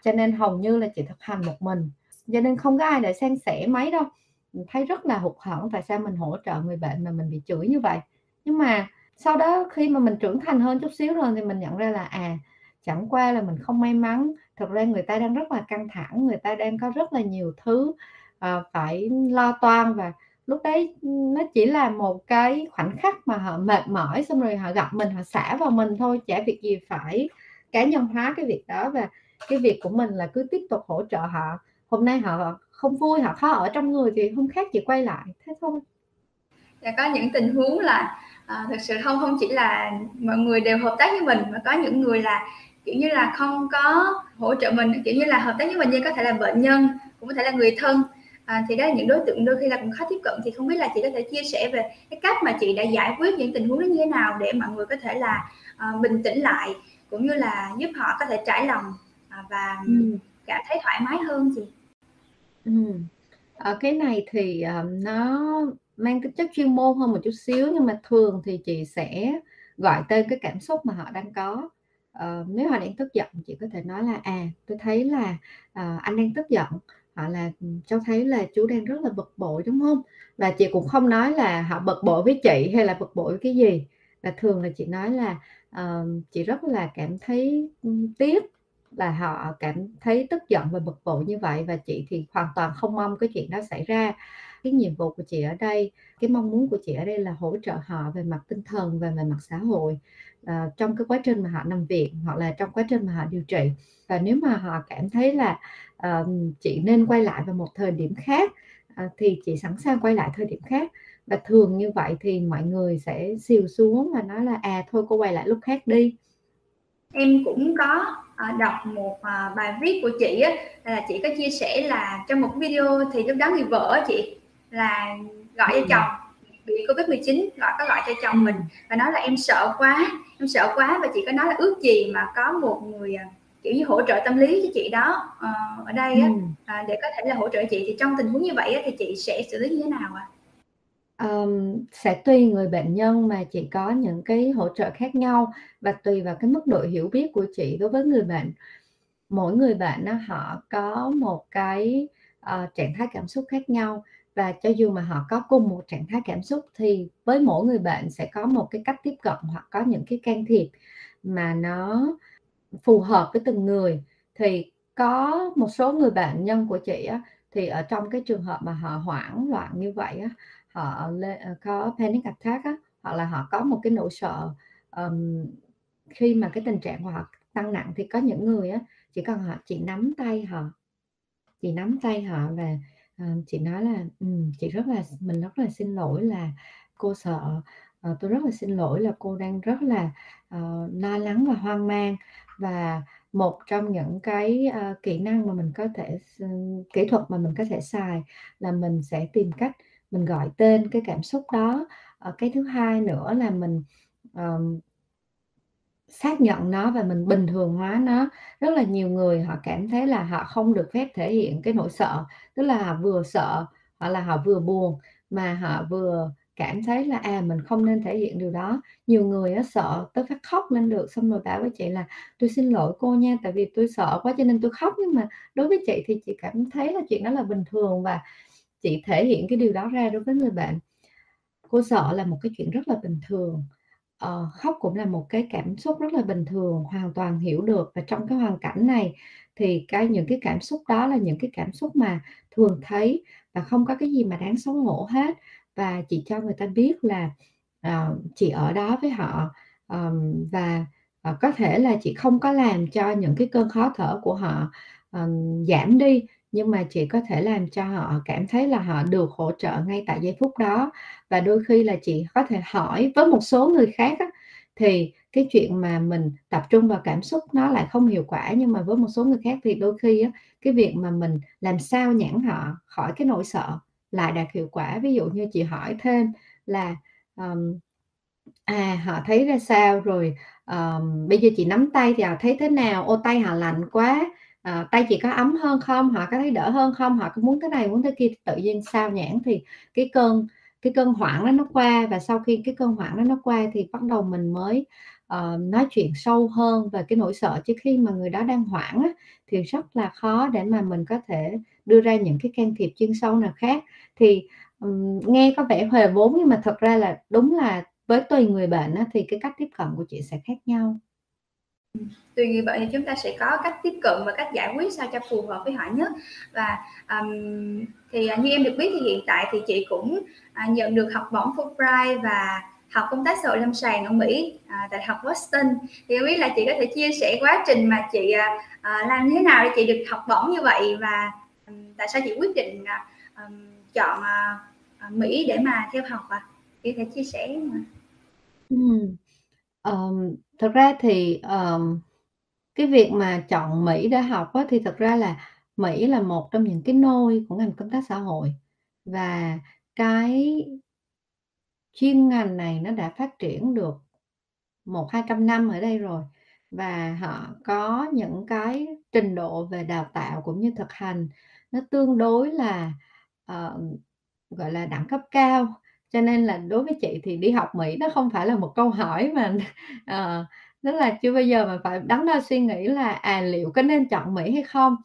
cho nên hầu như là chị thực hành một mình, cho nên không có ai để san sẻ mấy đâu. Mình thấy rất là hụt hẫng tại sao mình hỗ trợ người bệnh mà mình bị chửi như vậy. Nhưng mà sau đó khi mà mình trưởng thành hơn chút xíu rồi thì mình nhận ra là, à, chẳng qua là mình không may mắn, thực ra người ta đang rất là căng thẳng, người ta đang có rất là nhiều thứ, Ờ, phải lo toan và lúc đấy, ừ, nó chỉ là một cái khoảnh khắc mà họ mệt mỏi xong rồi họ gặp mình, họ xả vào mình thôi, chả việc gì phải cá nhân hóa cái việc đó và cái việc của mình là cứ tiếp tục hỗ trợ họ. Hôm nay họ không vui, họ khó ở trong người thì hôm khác chị quay lại, thế thôi. Và có những tình huống là, à, thực sự không không chỉ là mọi người đều hợp tác với mình mà có những người là, kiểu như là, không có hỗ trợ mình, kiểu như là, hợp tác với mình nhưng có thể là bệnh nhân, cũng có thể là người thân. À, thì đó là những đối tượng đôi khi là cũng khó tiếp cận, thì không biết là chị có thể chia sẻ về cái cách mà chị đã giải quyết những tình huống đó như thế nào để mọi người có thể là, ờ, bình tĩnh lại, cũng như là giúp họ có thể trải lòng, à, và Ừm. cảm thấy thoải mái hơn chị? Ừm, ờ, cái này thì, ờ, nó mang tính chất chuyên môn hơn một chút xíu, nhưng mà thường thì chị sẽ gọi tên cái cảm xúc mà họ đang có. Ờ, nếu họ đang tức giận, chị có thể nói là "À, tôi thấy là, ờ, anh đang tức giận" họ là ừ, cháu thấy là chú đang rất là bực bội, đúng không? Và chị cũng không nói là họ bực bội với chị hay là bực bội với cái gì, và thường là chị nói là uh, chị rất là cảm thấy, ừ, tiếc là họ cảm thấy tức giận và bực bội như vậy và chị thì hoàn toàn không mong cái chuyện đó xảy ra. Cái nhiệm vụ của chị ở đây, cái mong muốn của chị ở đây là hỗ trợ họ về mặt tinh thần và về mặt xã hội, ờ, trong cái quá trình mà họ nằm viện hoặc là trong quá trình mà họ điều trị. Và nếu mà họ cảm thấy là, ờ, chị nên quay lại vào một thời điểm khác, ờ, thì chị sẵn sàng quay lại thời điểm khác. Và thường như vậy thì mọi người sẽ xìu xuống và nói là "À, thôi cô quay lại lúc khác đi." Em cũng có, ờ, đọc một, ờ, bài viết của chị á, là chị có chia sẻ là trong một video thì lúc đó người vợ chị, là gọi cho Ừm. chồng bị Covid-19, gọi có gọi cho chồng mình và nói là "Em sợ quá, em sợ quá" và chị có nói là ước gì mà có một người, ờ, kiểu như, hỗ trợ tâm lý cho chị đó, ờ, ở đây á, Ừm. à, để có thể là hỗ trợ chị. Thì trong tình huống như vậy á, thì chị sẽ xử lý như thế nào ạ? Ờm, sẽ tùy người bệnh nhân mà chị có những cái hỗ trợ khác nhau và tùy vào cái mức độ hiểu biết của chị đối với người bệnh. Mỗi người bệnh á, họ có một cái, ờ, trạng thái cảm xúc khác nhau và cho dù mà họ có cùng một trạng thái cảm xúc thì với mỗi người bệnh sẽ có một cái cách tiếp cận hoặc có những cái can thiệp mà nó phù hợp với từng người. Thì có một số người bệnh nhân của chị á, thì ở trong cái trường hợp mà họ hoảng loạn như vậy á, họ ờ, có panic attack á, hoặc là họ có một cái nỗi sợ, um, khi mà cái tình trạng của họ tăng nặng thì có những người á, chỉ cần họ chị nắm tay họ chỉ nắm tay họ và, Ờ, chị nói là um, chị rất là mình rất là xin lỗi là cô sợ, ờ, tôi rất là xin lỗi là cô đang rất là, uh, lo lắng và hoang mang." Và một trong những cái, uh, kỹ năng mà mình có thể uh, kỹ thuật mà mình có thể xài là mình sẽ tìm cách mình gọi tên cái cảm xúc đó. uh, cái thứ hai nữa là mình, uh, xác nhận nó và mình bình thường hóa nó. Rất là nhiều người họ cảm thấy là họ không được phép thể hiện cái nỗi sợ, tức là họ vừa sợ hoặc là họ vừa buồn mà họ vừa cảm thấy là, à, mình không nên thể hiện điều đó. Nhiều người á sợ tới phát khóc lên được, xong rồi bảo với chị là "Tôi xin lỗi cô nha, tại vì tôi sợ quá cho nên tôi khóc." Nhưng mà đối với chị thì chị cảm thấy là chuyện đó là bình thường và chị thể hiện cái điều đó ra đối với người bạn. Cô sợ là một cái chuyện rất là bình thường, ờ, khóc cũng là một cái cảm xúc rất là bình thường, hoàn toàn hiểu được và trong cái hoàn cảnh này thì cái những cái cảm xúc đó là những cái cảm xúc mà thường thấy và không có cái gì mà đáng xấu hổ hết. Và chị cho người ta biết là, uh, chị ở đó với họ, um, và, uh, có thể là chị không có làm cho những cái cơn khó thở của họ, um, giảm đi, nhưng mà chị có thể làm cho họ cảm thấy là họ được hỗ trợ ngay tại giây phút đó. Và đôi khi là chị có thể hỏi với một số người khác á, thì cái chuyện mà mình tập trung vào cảm xúc nó lại không hiệu quả, nhưng mà với một số người khác thì đôi khi á, cái việc mà mình làm sao nhãn họ khỏi cái nỗi sợ lại đạt hiệu quả. Ví dụ như chị hỏi thêm là, um, à, họ thấy ra sao, rồi, um, bây giờ chị nắm tay thì họ thấy thế nào? Ô, tay họ lạnh quá, à, tay chị có ấm hơn không? Họ có thấy đỡ hơn không? Họ có muốn thế này, muốn thế kia, tự nhiên sao nhãng thì cái cơn cái cơn hoảng đó nó qua và sau khi cái cơn hoảng đó nó qua thì bắt đầu mình mới, uh, nói chuyện sâu hơn về cái nỗi sợ. Chứ khi mà người đó đang hoảng á, thì rất là khó để mà mình có thể đưa ra những cái can thiệp chuyên sâu nào khác. Thì, um, nghe có vẻ hề vốn nhưng mà thật ra là đúng là với tùy người bệnh á, thì cái cách tiếp cận của chị sẽ khác nhau. Tùy người vậy thì chúng ta sẽ có cách tiếp cận và cách giải quyết sao cho phù hợp với họ nhất. Và, um, thì, à, như em được biết thì hiện tại thì chị cũng, uh, nhận được học bổng Fulbright và học công tác xã hội lâm sàng ở Mỹ, à, tại học Boston. Thì không biết là chị có thể chia sẻ quá trình mà chị, à, à làm như thế nào để chị được học bổng như vậy và, um, tại sao chị quyết định, à, um, chọn, à, Mỹ để mà theo học ạ? Chị có thể chia sẻ mà. Ừm, um, thật ra thì, um, cái việc mà chọn Mỹ để học á, thì thật ra là Mỹ là một trong những cái nôi của ngành công tác xã hội và cái chuyên ngành này nó đã phát triển được một hai trăm năm ở đây rồi và họ có những cái trình độ về đào tạo cũng như thực hành nó tương đối là, uh, gọi là, đẳng cấp cao. Cho nên là đối với chị thì đi học Mỹ nó không phải là một câu hỏi mà, ờ, uh, đó là chưa bao giờ mà phải đắn đo suy nghĩ là, à, liệu có nên chọn Mỹ hay không?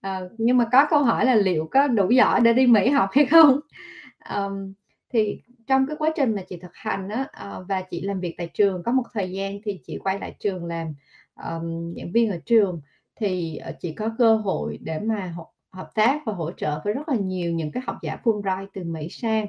Ờ, nhưng mà có câu hỏi là liệu có đủ giỏi để đi Mỹ học hay không? Ờm, thì trong cái quá trình mà chị thực hành á, ờ, và chị làm việc tại trường có một thời gian thì chị quay lại trường làm, ờm, giảng viên ở trường, thì, ờ, chị có cơ hội để mà hợp hợp tác và hỗ trợ với rất là nhiều những cái học giả Fulbright từ Mỹ sang.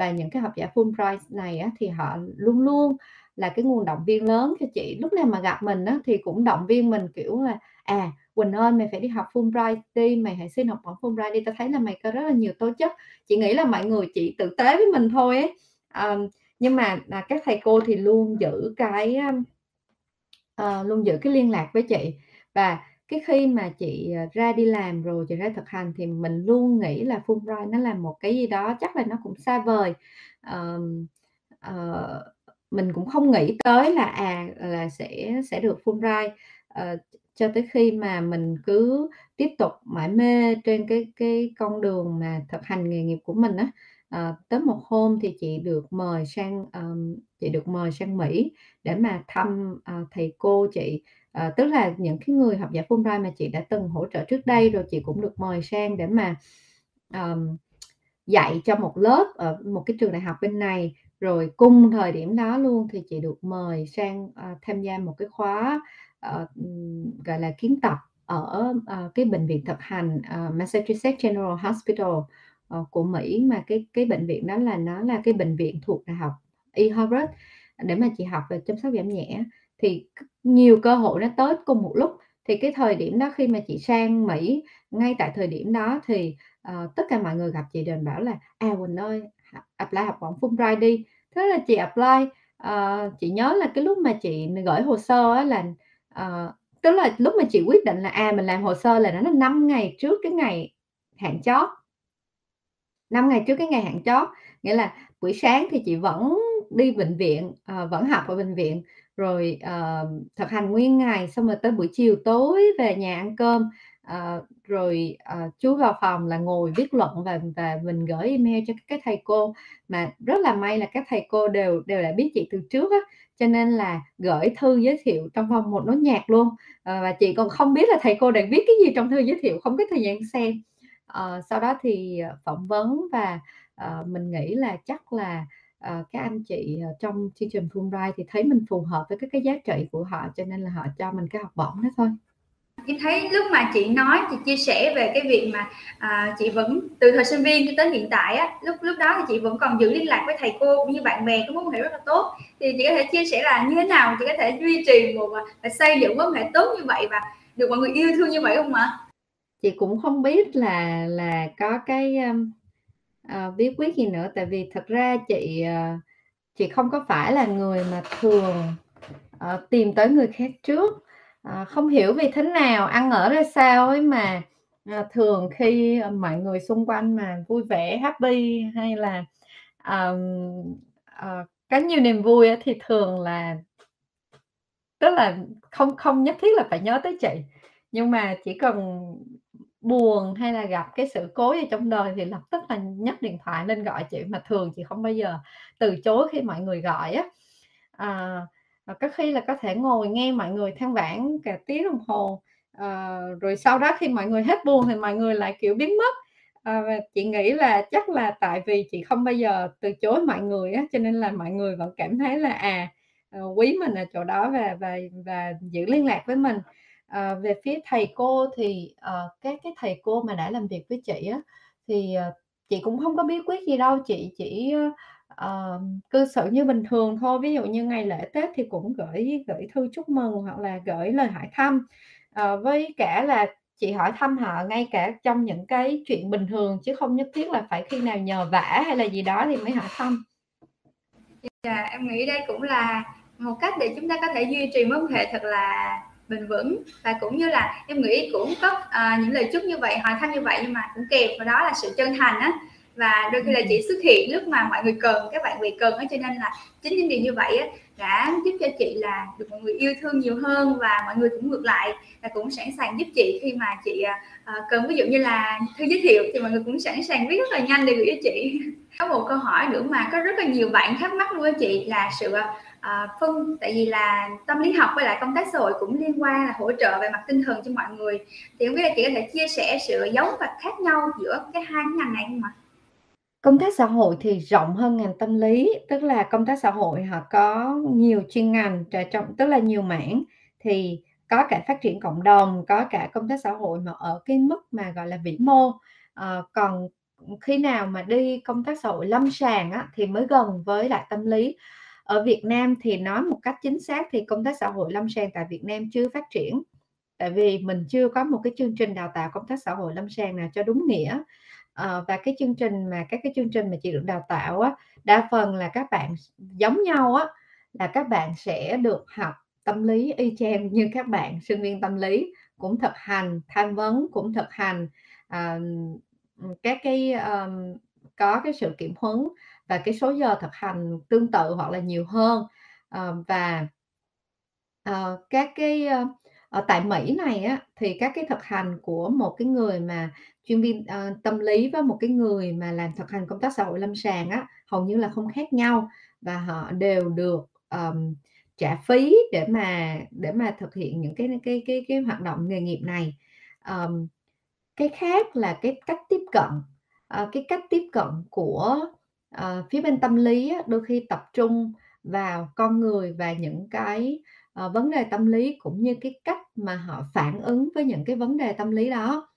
Và những cái học giả Fulbright này á, thì họ luôn luôn là cái nguồn động viên lớn cho chị. Lúc nào mà gặp mình á, thì cũng động viên mình, kiểu là "À, Quỳnh ơi, mày phải đi học Fulbright đi, mày hãy xin học bổng Fulbright đi, tao thấy là mày có rất là nhiều tố chất." Chị nghĩ là mọi người chị tử tế với mình thôi ấy, À, nhưng mà, à, các thầy cô thì luôn giữ cái, a ờ, luôn giữ cái liên lạc với chị. Và cái khi mà chị, ờ, ra đi làm rồi, chị ra thực hành thì mình luôn nghĩ là Fulbright nó là một cái gì đó chắc là nó cũng xa vời. Ờm, ờ, mình cũng không nghĩ tới là, à, là sẽ sẽ được Fulbright, ờ, cho tới khi mà mình cứ tiếp tục mãi mê trên cái cái con đường mà thực hành nghề nghiệp của mình á. à, tới một hôm thì chị được mời sang, um, chị được mời sang Mỹ để mà thăm, uh, thầy cô chị, à, tức là những cái người học giả Fulbright mà chị đã từng hỗ trợ trước đây, rồi chị cũng được mời sang để mà, um, dạy cho một lớp ở một cái trường đại học bên này. Rồi cùng thời điểm đó luôn thì chị được mời sang, uh, tham gia một cái khóa, uh, gọi là, kiến tập ở, uh, cái bệnh viện thực hành, uh, Massachusetts General Hospital, uh, của Mỹ, mà cái cái bệnh viện đó là nó là cái bệnh viện thuộc Đại học Y Harvard để mà chị học về chăm sóc giảm nhẹ. Thì nhiều cơ hội nó tới cùng một lúc, thì cái thời điểm đó khi mà chị sang Mỹ, ngay tại thời điểm đó thì, uh, tất cả mọi người gặp chị đều bảo là "À, Quỳnh ơi, apply học bổng Fulbright đi." Thế là chị apply, uh, chị nhớ là cái lúc mà chị gửi hồ sơ á là, uh, tức là lúc mà chị quyết định là, à, mình làm hồ sơ là nó là 5 ngày trước cái ngày hạn chót. 5 ngày trước cái ngày hạn chót, nghĩa là buổi sáng thì chị vẫn đi bệnh viện, uh, vẫn học ở bệnh viện, rồi, uh, thực hành nguyên ngày, xong rồi tới buổi chiều tối về nhà ăn cơm, uh, rồi, uh, chú vào phòng là ngồi viết luận và và mình gửi email cho các thầy cô. Mà rất là may là các thầy cô đều đều đã biết chị từ trước á, cho nên là gửi thư giới thiệu trong vòng một nốt nhạc luôn, ờ, và chị còn không biết là thầy cô đang viết cái gì trong thư giới thiệu, không có thời gian xem. Ờ, sau đó thì, phỏng vấn và, ờ, mình nghĩ là chắc là, ờ, các anh chị, ờ, trong chương trình Fulbright thì thấy mình phù hợp với cái cái giá trị của họ, cho nên là họ cho mình cái học bổng đó thôi. Em thấy lúc mà chị nói, chị chia sẻ về cái việc mà, à, chị vẫn từ thời sinh viên cho tới hiện tại á, lúc lúc đó thì chị vẫn còn giữ liên lạc với thầy cô cũng như bạn bè có mối quan hệ rất là tốt. Thì chị có thể chia sẻ là như thế nào chị có thể duy trì một và xây dựng mối quan hệ tốt như vậy và được mọi người yêu thương như vậy không ạ? Chị cũng không biết là là có cái, ờ, bí quyết gì nữa, tại vì thật ra chị, ờ, chị không có phải là người mà thường, uh, tìm tới người khác trước. uh, không hiểu vì thế nào, ăn ở ra sao ấy mà, uh, thường khi, uh, mọi người xung quanh mà vui vẻ, happy hay là, uh, uh, có nhiều niềm vui ấy, thì thường là tức là không không nhất thiết là phải nhớ tới chị, nhưng mà chỉ cần buồn hay là gặp cái sự cố gì trong đời thì lập tức là nhấc điện thoại lên gọi chị, mà thường chị không bao giờ từ chối khi mọi người gọi á. à, và có khi là có thể ngồi nghe mọi người than vãn cả tiếng đồng hồ, à, rồi sau đó khi mọi người hết buồn thì mọi người lại, kiểu, biến mất. à, và chị nghĩ là chắc là tại vì chị không bao giờ từ chối mọi người á, cho nên là mọi người vẫn cảm thấy là, à, ờ, quý mình ở chỗ đó và và và giữ liên lạc với mình. Ờ, về phía thầy cô thì, ờ, các cái thầy cô mà đã làm việc với chị á, thì, ờ, chị cũng không có bí quyết gì đâu, chị chỉ, uh, cư xử như bình thường thôi. Ví dụ như ngày lễ Tết thì cũng gửi gửi thư chúc mừng hoặc là gửi lời hỏi thăm, uh, với cả là chị hỏi thăm họ ngay cả trong những cái chuyện bình thường chứ không nhất thiết là phải khi nào nhờ vả hay là gì đó thì mới hỏi thăm. Dạ, em nghĩ đây cũng là một cách để chúng ta có thể duy trì mối quan hệ thật là bền vững và cũng như là em nghĩ cũng có, uh, những lời chúc như vậy, hỏi thăm như vậy nhưng mà cũng kèm vào đó là sự chân thành á. Và đôi khi là chị xuất hiện lúc mà mọi người cần, các bạn bè cần á, cho nên là chính những điều như vậy á, đã giúp cho chị là được mọi người yêu thương nhiều hơn và mọi người cũng ngược lại là cũng sẵn sàng giúp chị khi mà chị, uh, cần ví dụ như là thư giới thiệu thì mọi người cũng sẵn sàng viết rất là nhanh để gửi cho chị. Có một câu hỏi nữa mà có rất là nhiều bạn thắc mắc luôn á chị là sự, à, phân tại vì là tâm lý học với lại công tác xã hội cũng liên quan là hỗ trợ về mặt tinh thần cho mọi người. Thì không biết là chị có thể chia sẻ sự giống và khác nhau giữa cái hai cái ngành này không ạ? Công tác xã hội thì rộng hơn ngành tâm lý, tức là công tác xã hội họ có nhiều chuyên ngành trẻ trong tức là nhiều mảng, thì có cả phát triển cộng đồng, có cả công tác xã hội mà ở cái mức mà, gọi là, vĩ mô. à, còn, khi nào mà đi công tác xã hội lâm sàng á, thì mới gần với lại tâm lý. Ở Việt Nam thì nói một cách chính xác thì công tác xã hội lâm sàng tại Việt Nam chưa phát triển, tại vì mình chưa có một cái chương trình đào tạo công tác xã hội lâm sàng nào cho đúng nghĩa. à, và cái chương trình mà các cái chương trình mà chị được đào tạo á, đa phần là các bạn giống nhau á, là các bạn sẽ được học tâm lý y chang như các bạn sinh viên tâm lý, cũng thực hành tham vấn, cũng thực hành, à, các cái, um, có cái sự kiểm huấn và cái số giờ thực hành tương tự hoặc là nhiều hơn. Ờ, và ờ, các cái, ờ, ở tại Mỹ này á, thì các cái thực hành của một cái người mà chuyên viên, tâm lý với một cái người mà làm thực hành công tác xã hội lâm sàng á, hầu như là không khác nhau và họ đều được, um, trả phí để mà để mà thực hiện những cái cái cái cái hoạt động nghề nghiệp này. um, cái khác là cái cách tiếp cận, uh, cái cách tiếp cận của, à, phía bên tâm lý á, đôi khi tập trung vào con người và những cái, à, vấn đề tâm lý cũng như cái cách mà họ phản ứng với những cái vấn đề tâm lý đó.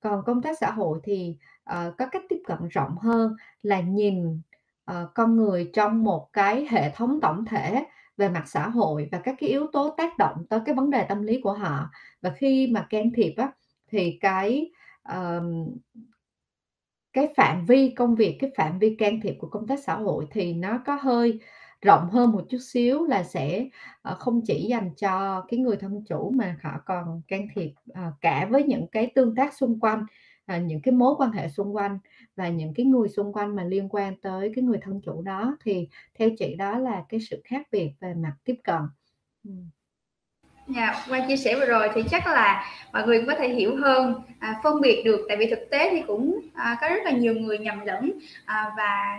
Còn công tác xã hội thì, à, có cách tiếp cận rộng hơn là nhìn, à, con người trong một cái hệ thống tổng thể về mặt xã hội và các cái yếu tố tác động tới cái vấn đề tâm lý của họ. Và khi mà can thiệp á, thì cái, uh, cái phạm vi công việc, cái phạm vi can thiệp của công tác xã hội thì nó có hơi rộng hơn một chút xíu là sẽ, ờ, không chỉ dành cho cái người thân chủ mà họ còn can thiệp, ờ, cả với những cái tương tác xung quanh. Ờ, những cái mối quan hệ xung quanh và những cái người xung quanh mà liên quan tới cái người thân chủ đó thì theo chị đó là cái sự khác biệt về mặt tiếp cận. Ừm. Qua chia sẻ vừa rồi thì chắc là mọi người có thể hiểu hơn, à, phân biệt được tại vì thực tế thì cũng, à, có rất là nhiều người nhầm lẫn, à, và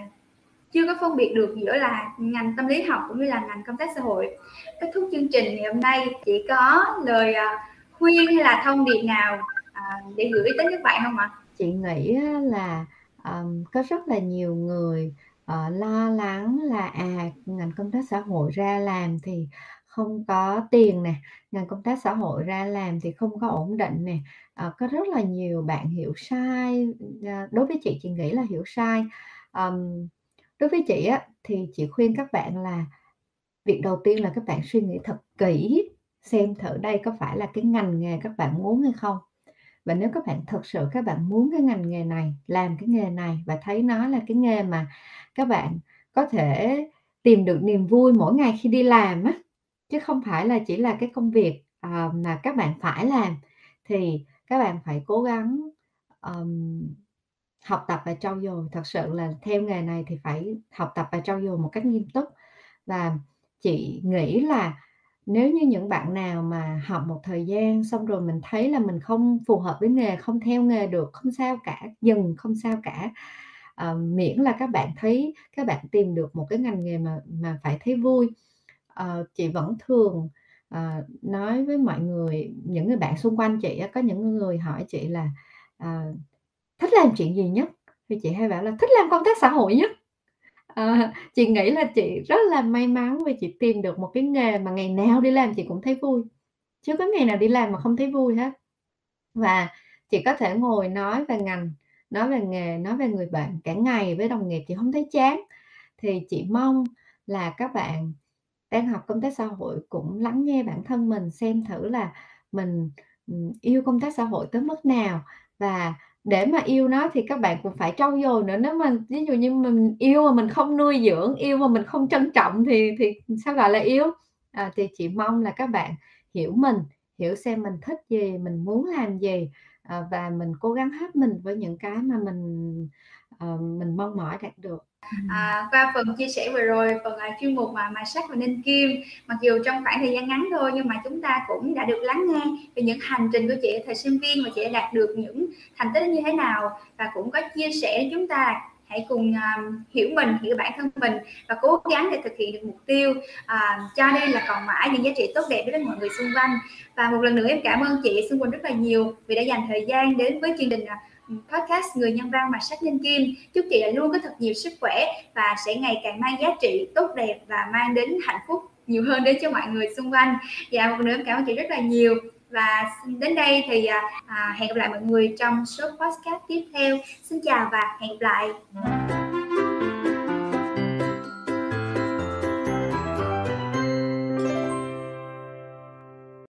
chưa có phân biệt được giữa là ngành tâm lý học cũng như là ngành công tác xã hội. Kết thúc chương trình ngày hôm nay chỉ có lời, à, khuyên hay là thông điệp nào, à, để gửi tới các bạn không ạ? Chị nghĩ là, um, có rất là nhiều người, uh, lo lắng là, à, ngành công tác xã hội ra làm thì không có tiền nè, ngành công tác xã hội ra làm thì không có ổn định nè. à, có rất là nhiều bạn hiểu sai, à, đối với chị, chị nghĩ là hiểu sai. à, đối với chị á, thì chị khuyên các bạn là việc đầu tiên là các bạn suy nghĩ thật kỹ xem thử đây có phải là cái ngành nghề các bạn muốn hay không. Và nếu các bạn thật sự các bạn muốn cái ngành nghề này, làm cái nghề này và thấy nó là cái nghề mà các bạn có thể tìm được niềm vui mỗi ngày khi đi làm á, chứ không phải là chỉ là cái công việc, ờ, mà các bạn phải làm, thì các bạn phải cố gắng, um, học tập và trau dồi. Thật sự là theo nghề này thì phải học tập và trau dồi một cách nghiêm túc. Và chị nghĩ là nếu như những bạn nào mà học một thời gian xong rồi mình thấy là mình không phù hợp với nghề, không theo nghề được, không sao cả, dừng không sao cả. Ờ, miễn là các bạn thấy các bạn tìm được một cái ngành nghề mà mà phải thấy vui. Ờ, chị vẫn thường, ờ, nói với mọi người, những người bạn xung quanh chị á, có những người hỏi chị là, ờ, thích làm chuyện gì nhất? Thì chị hay bảo là thích làm công tác xã hội nhất. Ờ, chị nghĩ là chị rất là may mắn vì chị tìm được một cái nghề mà ngày nào đi làm chị cũng thấy vui, chưa có ngày nào đi làm mà không thấy vui hết. Và chị có thể ngồi nói về ngành, nói về nghề, nói về người bạn cả ngày với đồng nghiệp chị không thấy chán. Thì chị mong là các bạn đang học công tác xã hội cũng lắng nghe bản thân mình xem thử là mình, ừ, yêu công tác xã hội tới mức nào và để mà yêu nó thì các bạn cũng phải trau dồi nữa. Nếu mà ví dụ như mình yêu mà mình không nuôi dưỡng, yêu mà mình không trân trọng thì thì sao gọi là yêu? À, thì chị mong là các bạn hiểu mình, hiểu xem mình thích gì, mình muốn làm gì, à, và mình cố gắng hết mình với những cái mà mình, Ờ, mình mong mỏi đạt được. À, qua phần chia sẻ vừa rồi, phần, là chuyên mục mà Mài sắc và Ninh Kim, mặc dù trong khoảng thời gian ngắn thôi nhưng mà chúng ta cũng đã được lắng nghe về những hành trình của chị thời sinh viên và chị đạt được những thành tích như thế nào và cũng có chia sẻ với chúng ta hãy cùng um, hiểu mình hiểu bản thân mình và cố gắng để thực hiện được mục tiêu à, cho đây là còn mãi những giá trị tốt đẹp với mọi người xung quanh và một lần nữa em cảm ơn chị Xuân Quỳnh rất là nhiều vì đã dành thời gian đến với chương trình uh, podcast người nhân văn mà sách ninh kim. Chúc chị là luôn có thật nhiều sức khỏe và sẽ ngày càng mang giá trị tốt đẹp và mang đến hạnh phúc nhiều hơn đến cho mọi người xung quanh. Và một lần nữa cảm ơn chị rất là nhiều. Và đến đây thì à, à, hẹn gặp lại mọi người trong số podcast tiếp theo. Xin chào và hẹn gặp lại.